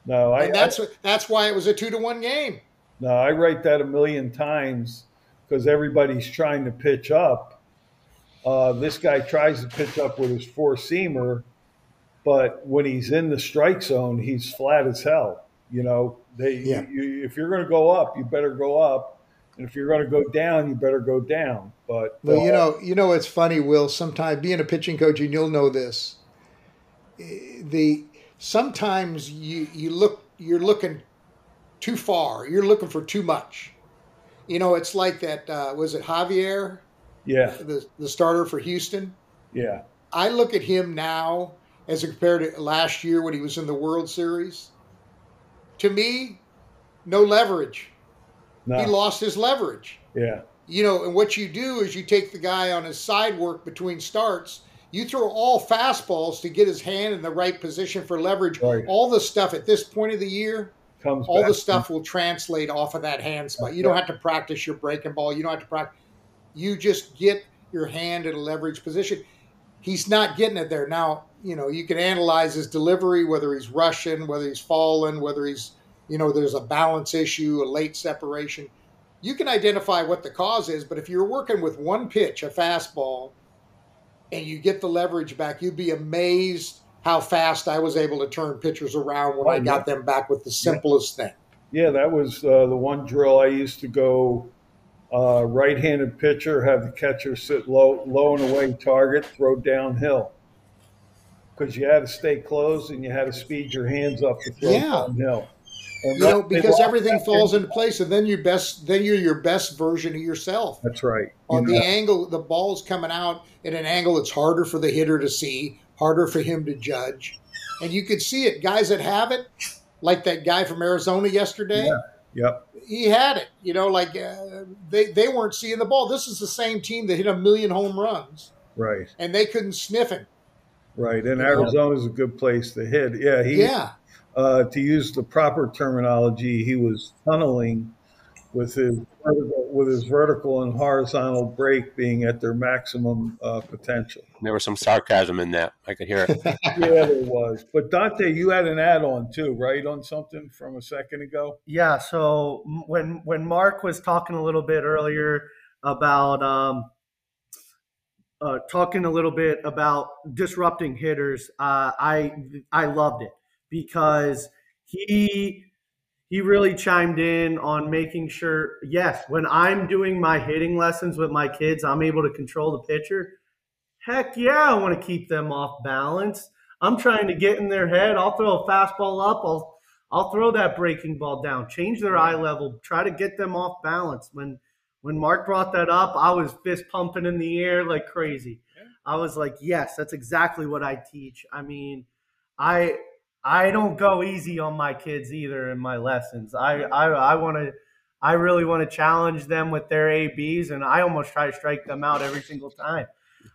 no. I, and that's that's why it was a two to one game. No, I write that a million times because everybody's trying to pitch up. Uh, this guy tries to pitch up with his four seamer, but when he's in the strike zone, he's flat as hell. You know, they Yeah. you, if you're going to go up, you better go up, and if you're going to go down, you better go down. But Well, you know, you know, it's funny, Will. Sometimes being a pitching coach, and you'll know this. eh, The sometimes you you look you're looking too far. You're looking for too much. You know, it's like that. Uh, was it Javier, yeah, the the starter for Houston? yeah, I look at him now as compared to last year when he was in the World Series. To me, no leverage. No, He lost his leverage. yeah, you know, and what you do is you take the guy on his side work between starts. You throw all fastballs to get his hand in the right position for leverage. Right. All the stuff at this point of the year, comes all back. the stuff will translate off of that hand spot. You don't have to practice your breaking ball. You don't have to practice. You just get your hand in a leverage position. He's not getting it there now. You know, you can analyze his delivery, whether he's rushing, whether he's falling, whether he's you know, there's a balance issue, a late separation. You can identify what the cause is, but if you're working with one pitch, a fastball, and you get the leverage back, you'd be amazed how fast I was able to turn pitchers around when oh, I got yeah. them back with the simplest yeah. thing. Yeah, that was uh, the one drill I used to go uh, right-handed pitcher, have the catcher sit low, low and away target, throw downhill because you had to stay close and you had to speed your hands up to throw yeah. downhill. You know, because everything falls into place, and then you best, then you're your best version of yourself. That's right. On the angle, the ball's coming out at an angle that's harder for the hitter to see, harder for him to judge, and you could see it. Guys that have it, like that guy from Arizona yesterday. Yeah. Yep. He had it. You know, like uh, they they weren't seeing the ball. This is the same team that hit a million home runs. Right. And they couldn't sniff him. Right, and Arizona is a good place to hit. Yeah, he, yeah. Uh, to use the proper terminology, he was tunneling with his with his vertical and horizontal break being at their maximum uh, potential. There was some sarcasm in that. I could hear it. yeah, there was. But Dante, you had an add-on too, right, on something from a second ago? Yeah. So when when Mark was talking a little bit earlier about um, uh, talking a little bit about disrupting hitters, uh, I I loved it because he he really chimed in on making sure. Yes, when I'm doing my hitting lessons with my kids, I'm able to control the pitcher. Heck yeah, I want to keep them off balance. I'm trying to get in their head. I'll throw a fastball up. I'll I'll throw that breaking ball down. Change their eye level. Try to get them off balance when when Mark brought that up, I was fist pumping in the air like crazy. I was like, yes, that's exactly what I teach. I mean, I I don't go easy on my kids either in my lessons. I I, I want to I really want to challenge them with their ABs, and I almost try to strike them out every single time.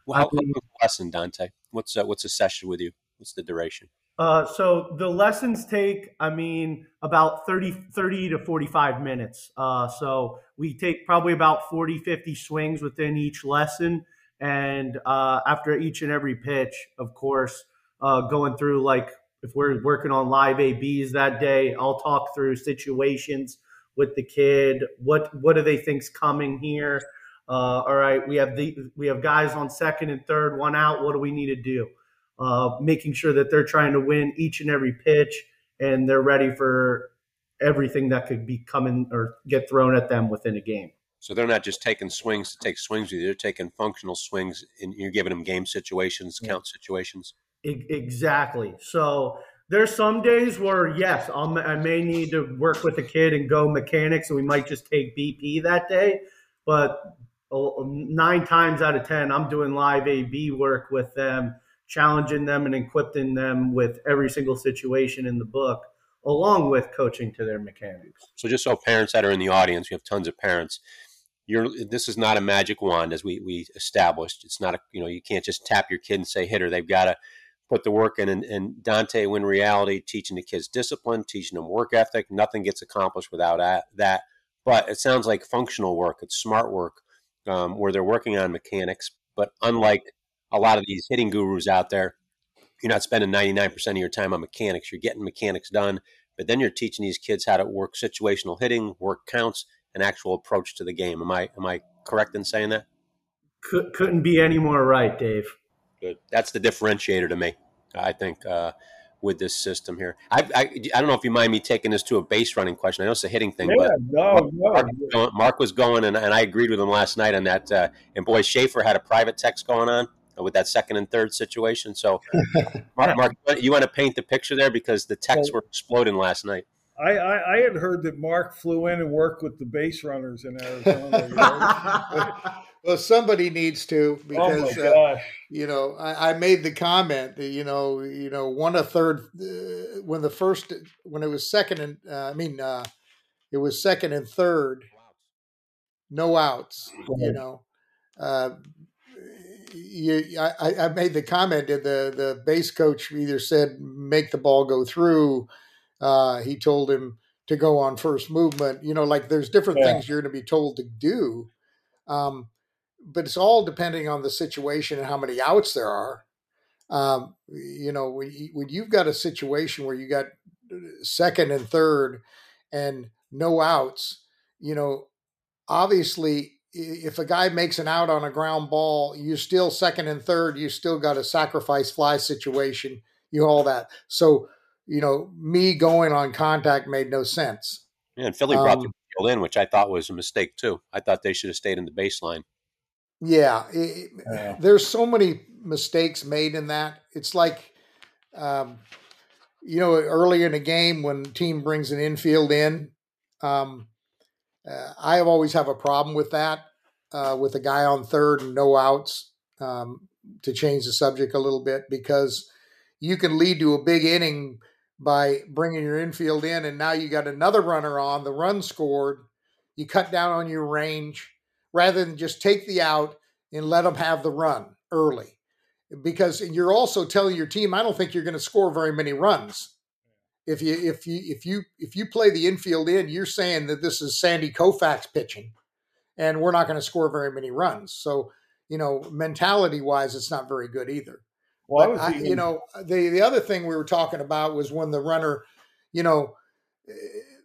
Well, how long lesson, Dante? What's uh, what's a session with you? What's the duration? Uh, so the lessons take, I mean, about 30, 30 to 45 minutes. Uh, so we take probably about 40, 50 swings within each lesson. And uh, after each and every pitch, of course, uh, going through like if we're working on live ABs that day, I'll talk through situations with the kid. What what do they think's coming here? Uh, all right, we have the we have guys on second and third, one out. What do we need to do? uh, making sure that they're trying to win each and every pitch and they're ready for everything that could be coming or get thrown at them within a game. So they're not just taking swings to take swings with you; they're taking functional swings, and you're giving them game situations, count situations. Exactly. So there's some days where yes, I'll, i may need to work with a kid and go mechanics, and we might just take BP that day. But nine times out of ten, I'm doing live AB work with them challenging them and equipping them with every single situation in the book, along with coaching to their mechanics. So, just so parents that are in the audience, we have tons of parents. You're, this is not a magic wand, as we, we established. It's not a you know you can't just tap your kid and say hit her. They've got to put the work in. And, and Dante, Win Reality, teaching the kids discipline, teaching them work ethic, nothing gets accomplished without that. But it sounds like functional work. It's smart work um, where they're working on mechanics. But unlike a lot of these hitting gurus out there, you're not spending 99% of your time on mechanics. You're getting mechanics done, but then you're teaching these kids how to work situational hitting, work counts, an actual approach to the game. Am I am I correct in saying that? Couldn't be any more right, Dave. Good. That's the differentiator to me. I think uh, with this system here. I, I, I don't know if you mind me taking this to a base running question. I know it's a hitting thing, yeah, but no, Mark, no. Mark, was going, and, and I agreed with him last night on that. Uh, and boy, Schaefer had a private text going on with that second and third situation. So, Mark, Mark, you want to paint the picture there because the texts were exploding last night. I, I, I, had heard that Mark flew in and worked with the base runners in Arizona. You know? well, somebody needs to because oh uh, you know I, I, made the comment. That, you know, you know, one a third uh, when the first when it was second and uh, I mean uh, it was second and third, no outs. You know, uh, you, I, I made the comment that the the base coach either said make the ball go through. Uh, he told him to go on first movement. You know, like there's different yeah. things you're going to be told to do, um, but it's all depending on the situation and how many outs there are. Um, you know, when, when you've got a situation where you got second and third and no outs, you know, obviously if a guy makes an out on a ground ball, you still second and third, you still got a sacrifice fly situation, you all that. So, you know, me going on contact made no sense. Yeah, and Philly brought um, the field in, which I thought was a mistake too. I thought they should have stayed in the baseline. Yeah, it, yeah. there's so many mistakes made in that. It's like, um, you know, early in a game when team brings an infield in, um, uh, I always have a problem with that, uh, with a guy on third and no outs. Um, to change the subject a little bit, because you can lead to a big inning by bringing your infield in, and now you got another runner on. The run scored. You cut down on your range rather than just take the out and let them have the run early, because you're also telling your team, I don't think you're going to score very many runs if you if you if you if you play the infield in, you're saying that this is Sandy Koufax pitching, and we're not going to score very many runs. So you know, mentality wise, it's not very good either. Well, I, you know, the the other thing we were talking about was when the runner, you know, eh,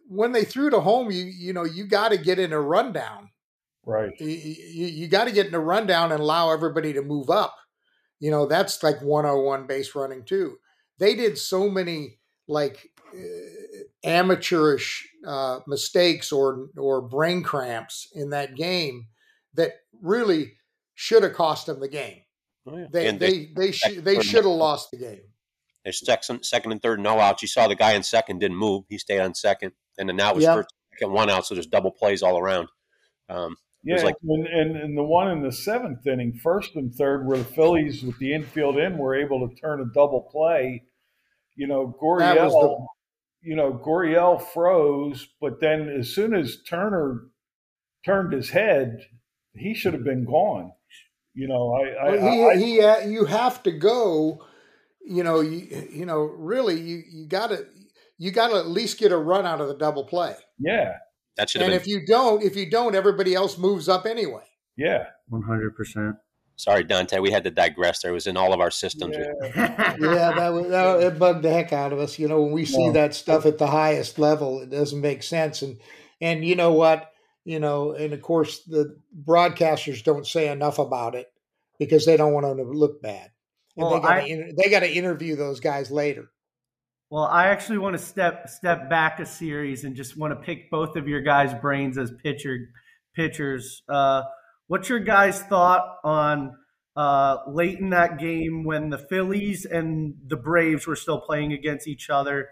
when they threw to home, you you know, you got to get in a rundown. Right. You, you, you got to get in a rundown and allow everybody to move up. You know, that's like 101 base running too. They did so many like uh, amateurish uh, mistakes or or brain cramps in that game that really should have cost them the game. Oh, yeah. They, they they they they should have lost the game. There's second, second and third no outs. You saw the guy in second didn't move. He stayed on second, and then now it was yep. first, second, one out. So there's double plays all around. Um, yeah, like, and, and, and the one in the seventh inning, first and third, where the Phillies with the infield in were able to turn a double play. You know, Gurriel you know, Gurriel froze, but then as soon as Turner turned his head, he should have been gone. You know, I, I, well, he, I, he, uh, you have to go. You know, you, you know, really, you, you got to, you got to at least get a run out of the double play. Yeah, that should. And been. if you don't, if you don't, everybody else moves up anyway. Yeah, one hundred percent. Sorry, Dante. We had to digress. There it was in all of our systems. Yeah, yeah that, was, that it bugged the heck out of us. You know, when we see that stuff at the highest level, it doesn't make sense. And and you know what? You know, and of course the broadcasters don't say enough about it because they don't want them to look bad, and well, they got to they got to interview those guys later. Well, I actually want to step step back a series and just want to pick both of your guys' brains as pitcher pitchers. Uh, What's your guys' thought on uh, late in that game when the Phillies and the Braves were still playing against each other,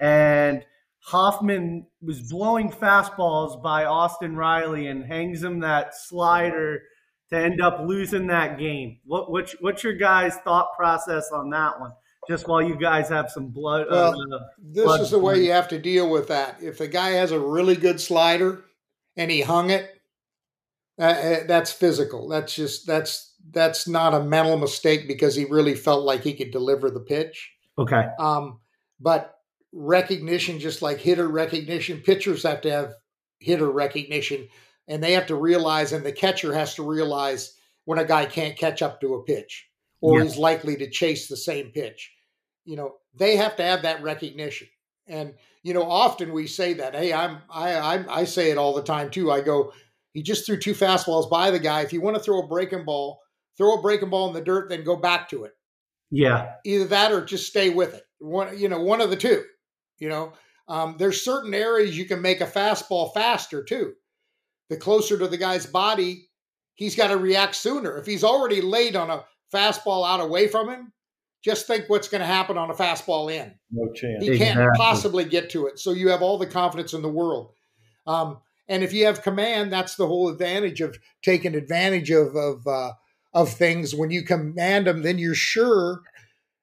and Hoffman was blowing fastballs by Austin Riley and hangs him that slider to end up losing that game. What what's, what's your guys' thought process on that one? Just while you guys have some blood. Well, uh, this blood is the way you have to deal with that. If the guy has a really good slider and he hung it, uh, uh, that's physical. That's just that's that's not a mental mistake because he really felt like he could deliver the pitch. Okay. Um, but recognition, just like hitter recognition, pitchers have to have hitter recognition, and they have to realize, and the catcher has to realize when a guy can't catch up to a pitch or yeah. is likely to chase the same pitch. You know, they have to have that recognition. And you know, often we say that. Hey, I'm I I, I say it all the time too. I go, he just threw two fastballs by the guy. If you want to throw a breaking ball, throw a breaking ball in the dirt, then go back to it. Yeah. Either that or just stay with it. One, you know, one of the two. You know, um, there's certain areas you can make a fastball faster too. The closer to the guy's body, he's got to react sooner. If he's already laid on a fastball out away from him, just think what's going to happen on a fastball in. No chance. He can't exactly. possibly get to it. So you have all the confidence in the world. Um, and if you have command, that's the whole advantage of taking advantage of of uh, of things. When you command them, then you're sure.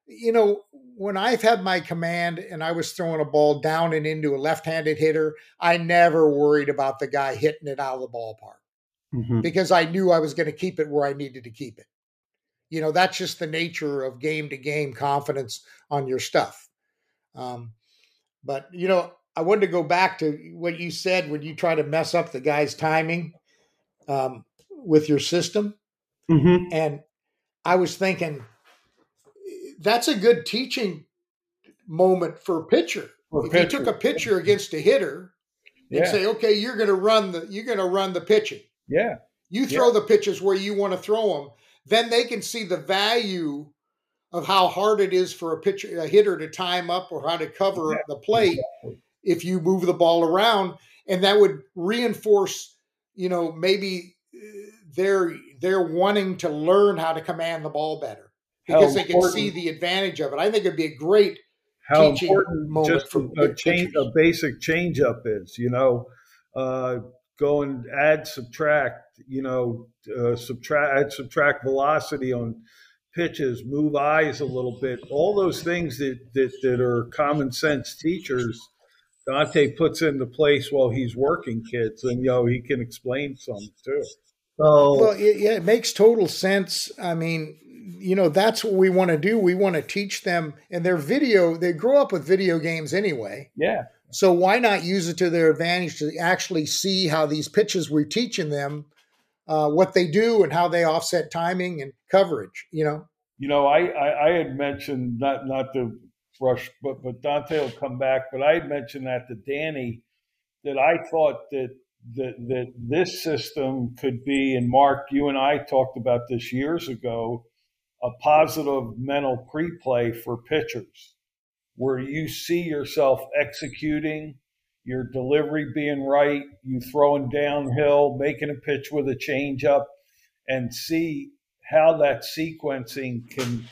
You know, when I've had my command and I was throwing a ball down and into a left-handed hitter, I never worried about the guy hitting it out of the ballpark mm-hmm. because I knew I was going to keep it where I needed to keep it. You know, that's just the nature of game to game confidence on your stuff. Um, but you know, I wanted to go back to what you said when you try to mess up the guy's timing um, with your system. Mm-hmm. And I was thinking that's a good teaching moment for a pitcher. if you took a pitcher against a hitter and Yeah. say, okay, you're going to run the you're going to run the pitching. Yeah. You throw the pitches where you want to throw them. Then they can see the value of how hard it is for a pitcher, a hitter to time up or how to cover Yeah, the plate if you move the ball around, and that would reinforce, you know, maybe uh, they're they're wanting to learn how to command the ball better because they can see the advantage of it. I think it'd be a great how teaching important moment just for a, change, a basic change up is. You know, uh, go and add, subtract. You know, uh, subtract, add, subtract velocity on pitches, move eyes a little bit. All those things that that, that are common sense teachers. Dante puts into place while he's working kids, and you know he can explain some too. So Well, it, yeah, it makes total sense. I mean, you know, that's what we want to do. We want to teach them, and their video. They grow up with video games anyway. Yeah, So why not use it to their advantage to actually see how these pitches we're teaching them, uh, what they do, and how they offset timing and coverage. You know, You know, I, I, I had mentioned not not to rush, but but Dante will come back. But I had mentioned that to Danny that I thought that that that this system could be, and Mark, you and I talked about this years ago, a positive mental pre-play for pitchers, where you see yourself executing, your delivery being right, you throwing downhill, making a pitch with a changeup, and see how that sequencing can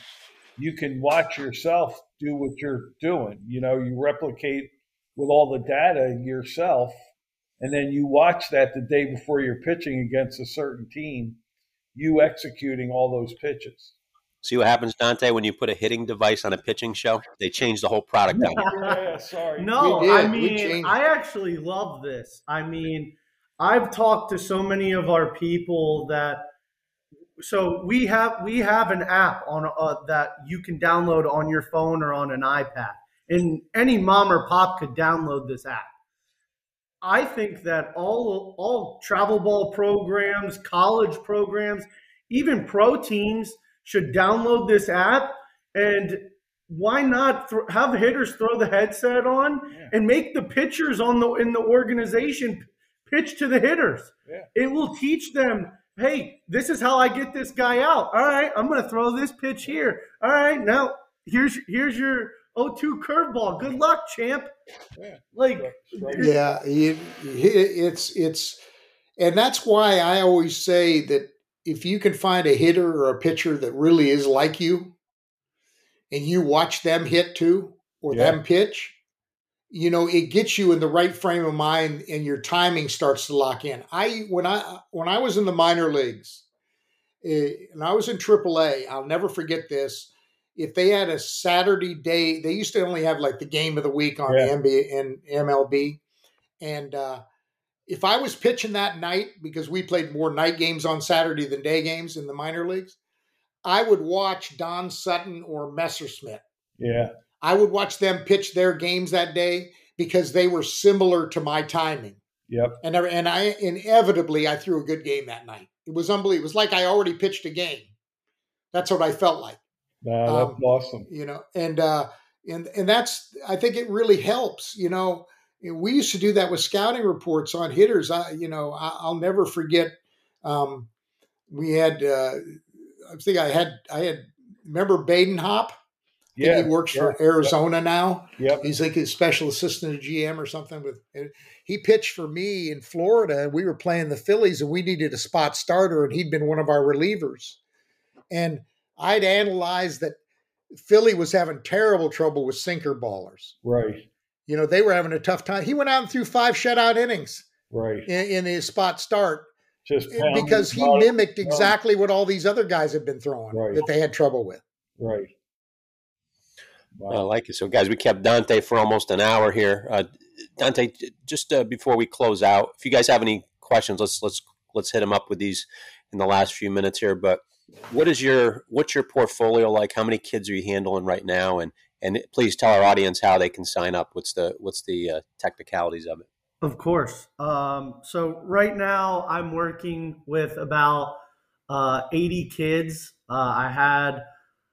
you can watch yourself do what you're doing. You know, you replicate with all the data yourself, and then you watch that the day before you're pitching against a certain team, you executing all those pitches. See what happens, Dante, when you put a hitting device on a pitching show? They change the whole product yeah, sorry. No, I mean, I actually love this. I mean, I've talked to so many of our people that so we have we have an app on uh, that you can download on your phone or on an iPad, and any mom or pop could download this app. I think that all all travel ball programs, college programs, even pro teams should download this app and why not th- have hitters throw the headset on Yeah. and make the pitchers on the in the organization pitch to the hitters. Yeah. It will teach them, hey, this is how I get this guy out. All right, I'm going to throw this pitch here. All right, now here's here's your 0-2 curveball. Good luck, champ. Yeah. Like yeah, it, it's it's, and that's why I always say that if you can find a hitter or a pitcher that really is like you, and you watch them hit too or Yeah. them pitch, you know it gets you in the right frame of mind, and your timing starts to lock in. I when I when I was in the minor leagues, eh, and I was in AAA, I'll never forget this. If they had a Saturday day, they used to only have like the game of the week on Yeah. NBA and MLB. And uh, if I was pitching that night, because we played more night games on Saturday than day games in the minor leagues, I would watch Don Sutton or Messersmith. Yeah. I would watch them pitch their games that day because they were similar to my timing. Yep. And I, and I inevitably I threw a good game that night. It was unbelievable. It was like I already pitched a game. That's what I felt like No, that's Um, awesome. you know and uh and and that's i think it really helps you know we used to do that with scouting reports on hitters i you know I, i'll never forget um we had uh i think i had i had remember Badenhop Yeah. he works yeah, for arizona now Yep. he's like a special assistant to gm or something with he pitched for me in florida and we were playing the phillies and we needed a spot starter and he'd been one of our relievers and i'd analyzed that philly was having terrible trouble with sinker ballers Right. You know they were having a tough time he went out and threw five shutout innings Right. in, in his spot start Just pounding because he bottom- mimicked exactly what all these other guys had been throwing Right. that they had trouble with Right. I like it. So, guys, we kept Dante for almost an hour here. Uh, Dante, just uh, before we close out, if you guys have any questions, let's let's let's hit them up with these in the last few minutes here. But what is your what's your portfolio like? How many kids are you handling right now? And and please tell our audience how they can sign up. What's the what's the uh, technicalities of it? Of course. Um, so right now I'm working with about uh, 80 kids. Uh, I had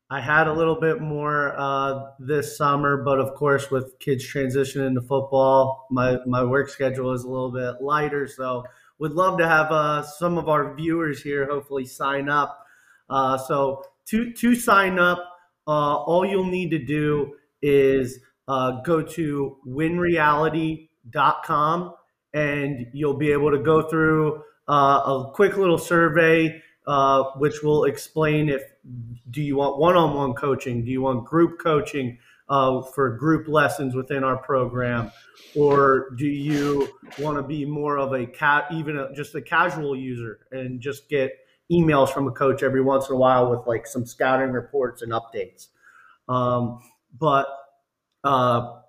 I had a little bit more uh, this summer, but of course, with kids transitioning to football, my, my work schedule is a little bit lighter. So, would love to have uh, some of our viewers here hopefully sign up. Uh, so, to, to sign up, uh, all you'll need to do is uh, go to winreality.com and you'll be able to go through uh, a quick little survey uh, which will explain if do you want one-on-one coaching? Do you want group coaching uh, for group lessons within our program? Or do you want to be more of a cat even a, just a casual user and just get emails from a coach every once in a while with like some scouting reports and updates um, but uh,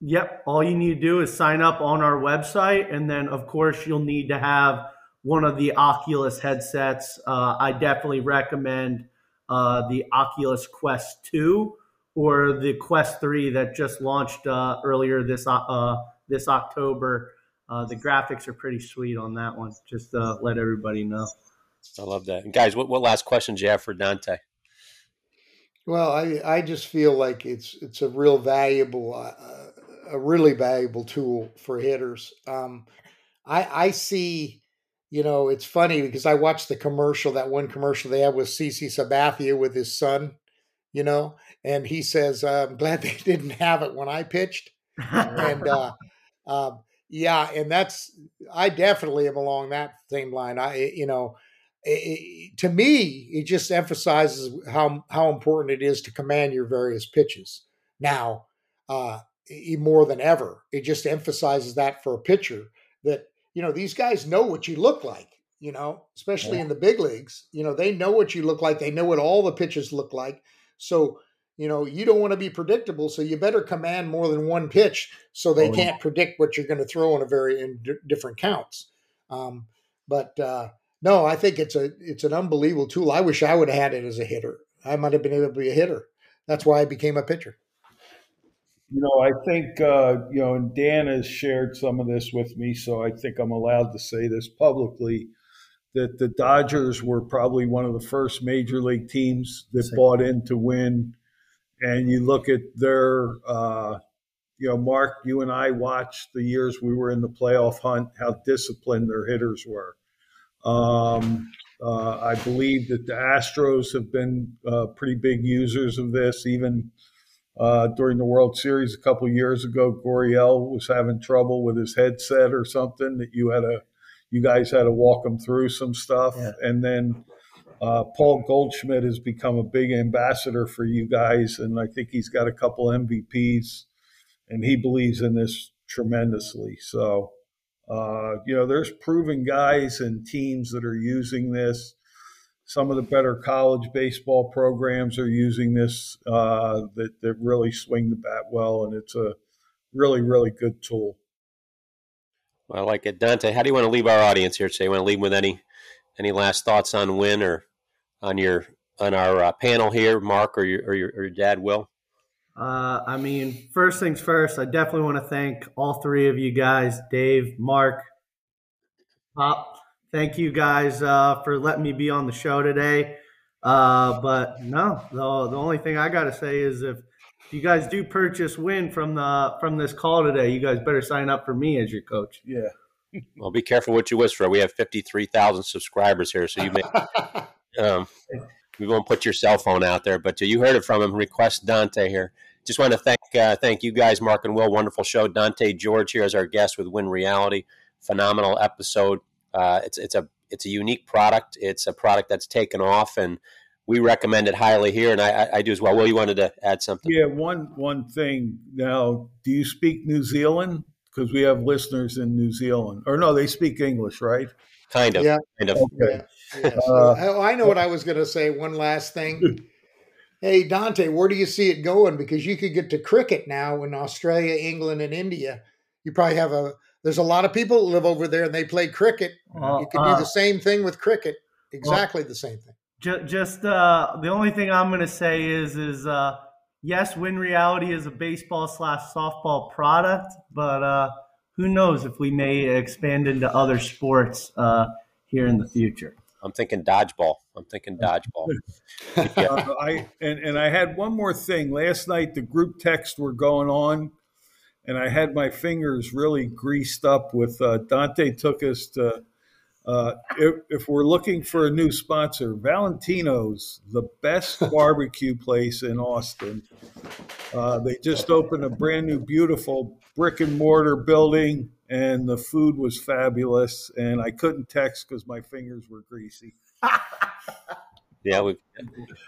yep all you need to do is sign up on our website and then of course you'll need to have one of the Oculus headsets. Uh, I definitely recommend uh, the Oculus Quest 2 or the Quest 3 that just launched uh, earlier this uh, this October. Uh, the graphics are pretty sweet on that one. Just uh, let everybody know. I love that. And guys, what, what last questions you have for Dante? Well, I I just feel like it's it's a real valuable, a really valuable tool for hitters. Um, I I see you know, it's funny because I watched the commercial, that one commercial they had with CC Sabathia with his son, you know, and he says, I'm glad they didn't have it when I pitched. and uh, um, yeah, and that's, I definitely am along that same line. I, you know, it, to me, it just emphasizes how, how important it is to command your various pitches. Now, uh, more than ever, it just emphasizes that for a pitcher that you know, these guys know what you look like, you know, especially yeah. in the big leagues. You know, they know what you look like. They know what all the pitches look like. So, you know, you don't want to be predictable. So you better command more than one pitch so they oh, can't yeah. predict what you're going to throw in a very in d- different counts. Um, but uh, no, I think it's a it's an unbelievable tool. I wish I would have had it as a hitter. I might have been able to be a hitter. That's why I became a pitcher. You know, I think, uh, you know, and Dan has shared some of this with me, so I think I'm allowed to say this publicly that the Dodgers were probably one of the first major league teams that Same. bought in to win. And you look at their, uh, you know, Mark, you and I watched the years we were in the playoff hunt, how disciplined their hitters were. Um, uh, I believe that the Astros have been uh, pretty big users of this, even uh, during the World Series a couple years ago, Gurriel was having trouble with his headset or something that you had to, you guys had to walk him through some stuff. Yeah. And then uh, Paul Goldschmidt has become a big ambassador for you guys, and I think he's got a couple MVPs, and he believes in this tremendously. So, uh, you know, there's proven guys and teams that are using this some of the better college baseball programs are using this uh, that, that really swing the bat well, and it's a really, really good tool. I like it. Dante, how do you want to leave our audience here today? You want to leave with any any last thoughts on Win or on your on our uh, panel here, Mark or your, or your, or your dad, Will? Uh, I mean, first things first, I definitely want to thank all three of you guys, Dave, Mark, Pop, thank you guys uh, for letting me be on the show today. Uh, but no, the, the only thing I got to say is if, if you guys do purchase win from the from this call today, you guys better sign up for me as your coach. Yeah. well, be careful what you wish for. We have fifty three thousand subscribers here, so you may. um, we won't put your cell phone out there, but you heard it from him. Request Dante here. Just want to thank uh, thank you guys, Mark and Will. Wonderful show. Dante George here as our guest with Win Reality. Phenomenal episode. Uh, it's it's a it's a unique product. It's a product that's taken off, and we recommend it highly here. And I, I do as well. Will, you wanted to add something? Yeah, one one thing. Now, do you speak New Zealand? Because we have listeners in New Zealand, or no, they speak English, right? Kind of. Yeah. Kind of. Okay. Yeah. Yeah. Uh, oh, I know what I was going to say. One last thing. hey, Dante, where do you see it going? Because you could get to cricket now in Australia, England, and India. You probably have a there's a lot of people that live over there and they play cricket. Uh, you do uh, the same thing with cricket. Exactly well, the same thing. Just, just uh, the only thing I'm going to say is, is uh, yes, Win Reality is a baseball slash softball product, but uh, who knows if we may expand into other sports uh, here in the future. I'm thinking dodgeball. I'm thinking dodgeball. uh, I and, and I had one more thing. Last night the group texts were going on, and I had my fingers really greased up with uh, Dante took us to. Uh, if, if, we're looking for a new sponsor, Valentina's, the best barbecue place in Austin. Uh, they just opened a brand new, beautiful brick and mortar building and the food was fabulous. And I couldn't text because my fingers were greasy. yeah, we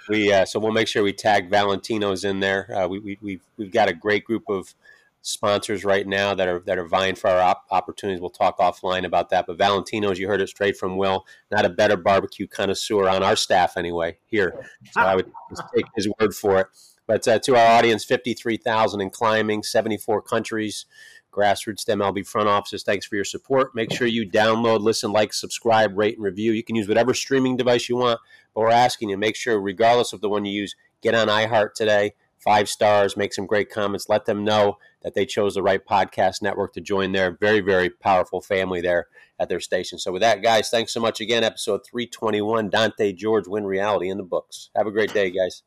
we uh, so we'll make sure we tag Valentina's in there. Uh, we, we we've we've got a great group of sponsors right now that are that are vying for our op- opportunities. We'll talk offline about that. But Valentina's, you heard it straight from Will, not a better barbecue connoisseur on our staff anyway here. So I would take his word for it. But uh, to our audience, fifty three thousand in climbing, seventy four countries grassroots MLB front offices. Thanks for your support. Make sure you download, listen, like, subscribe, rate, and review. You can use whatever streaming device you want, but we're asking you make sure, regardless of the one you use, get on iHeart today. Five stars, make some great comments. Let them know that they chose the right podcast network to join their very, very powerful family there at their station. So, with that, guys, thanks so much again. Episode 321 Dante George Win Reality in the books. Have a great day, guys.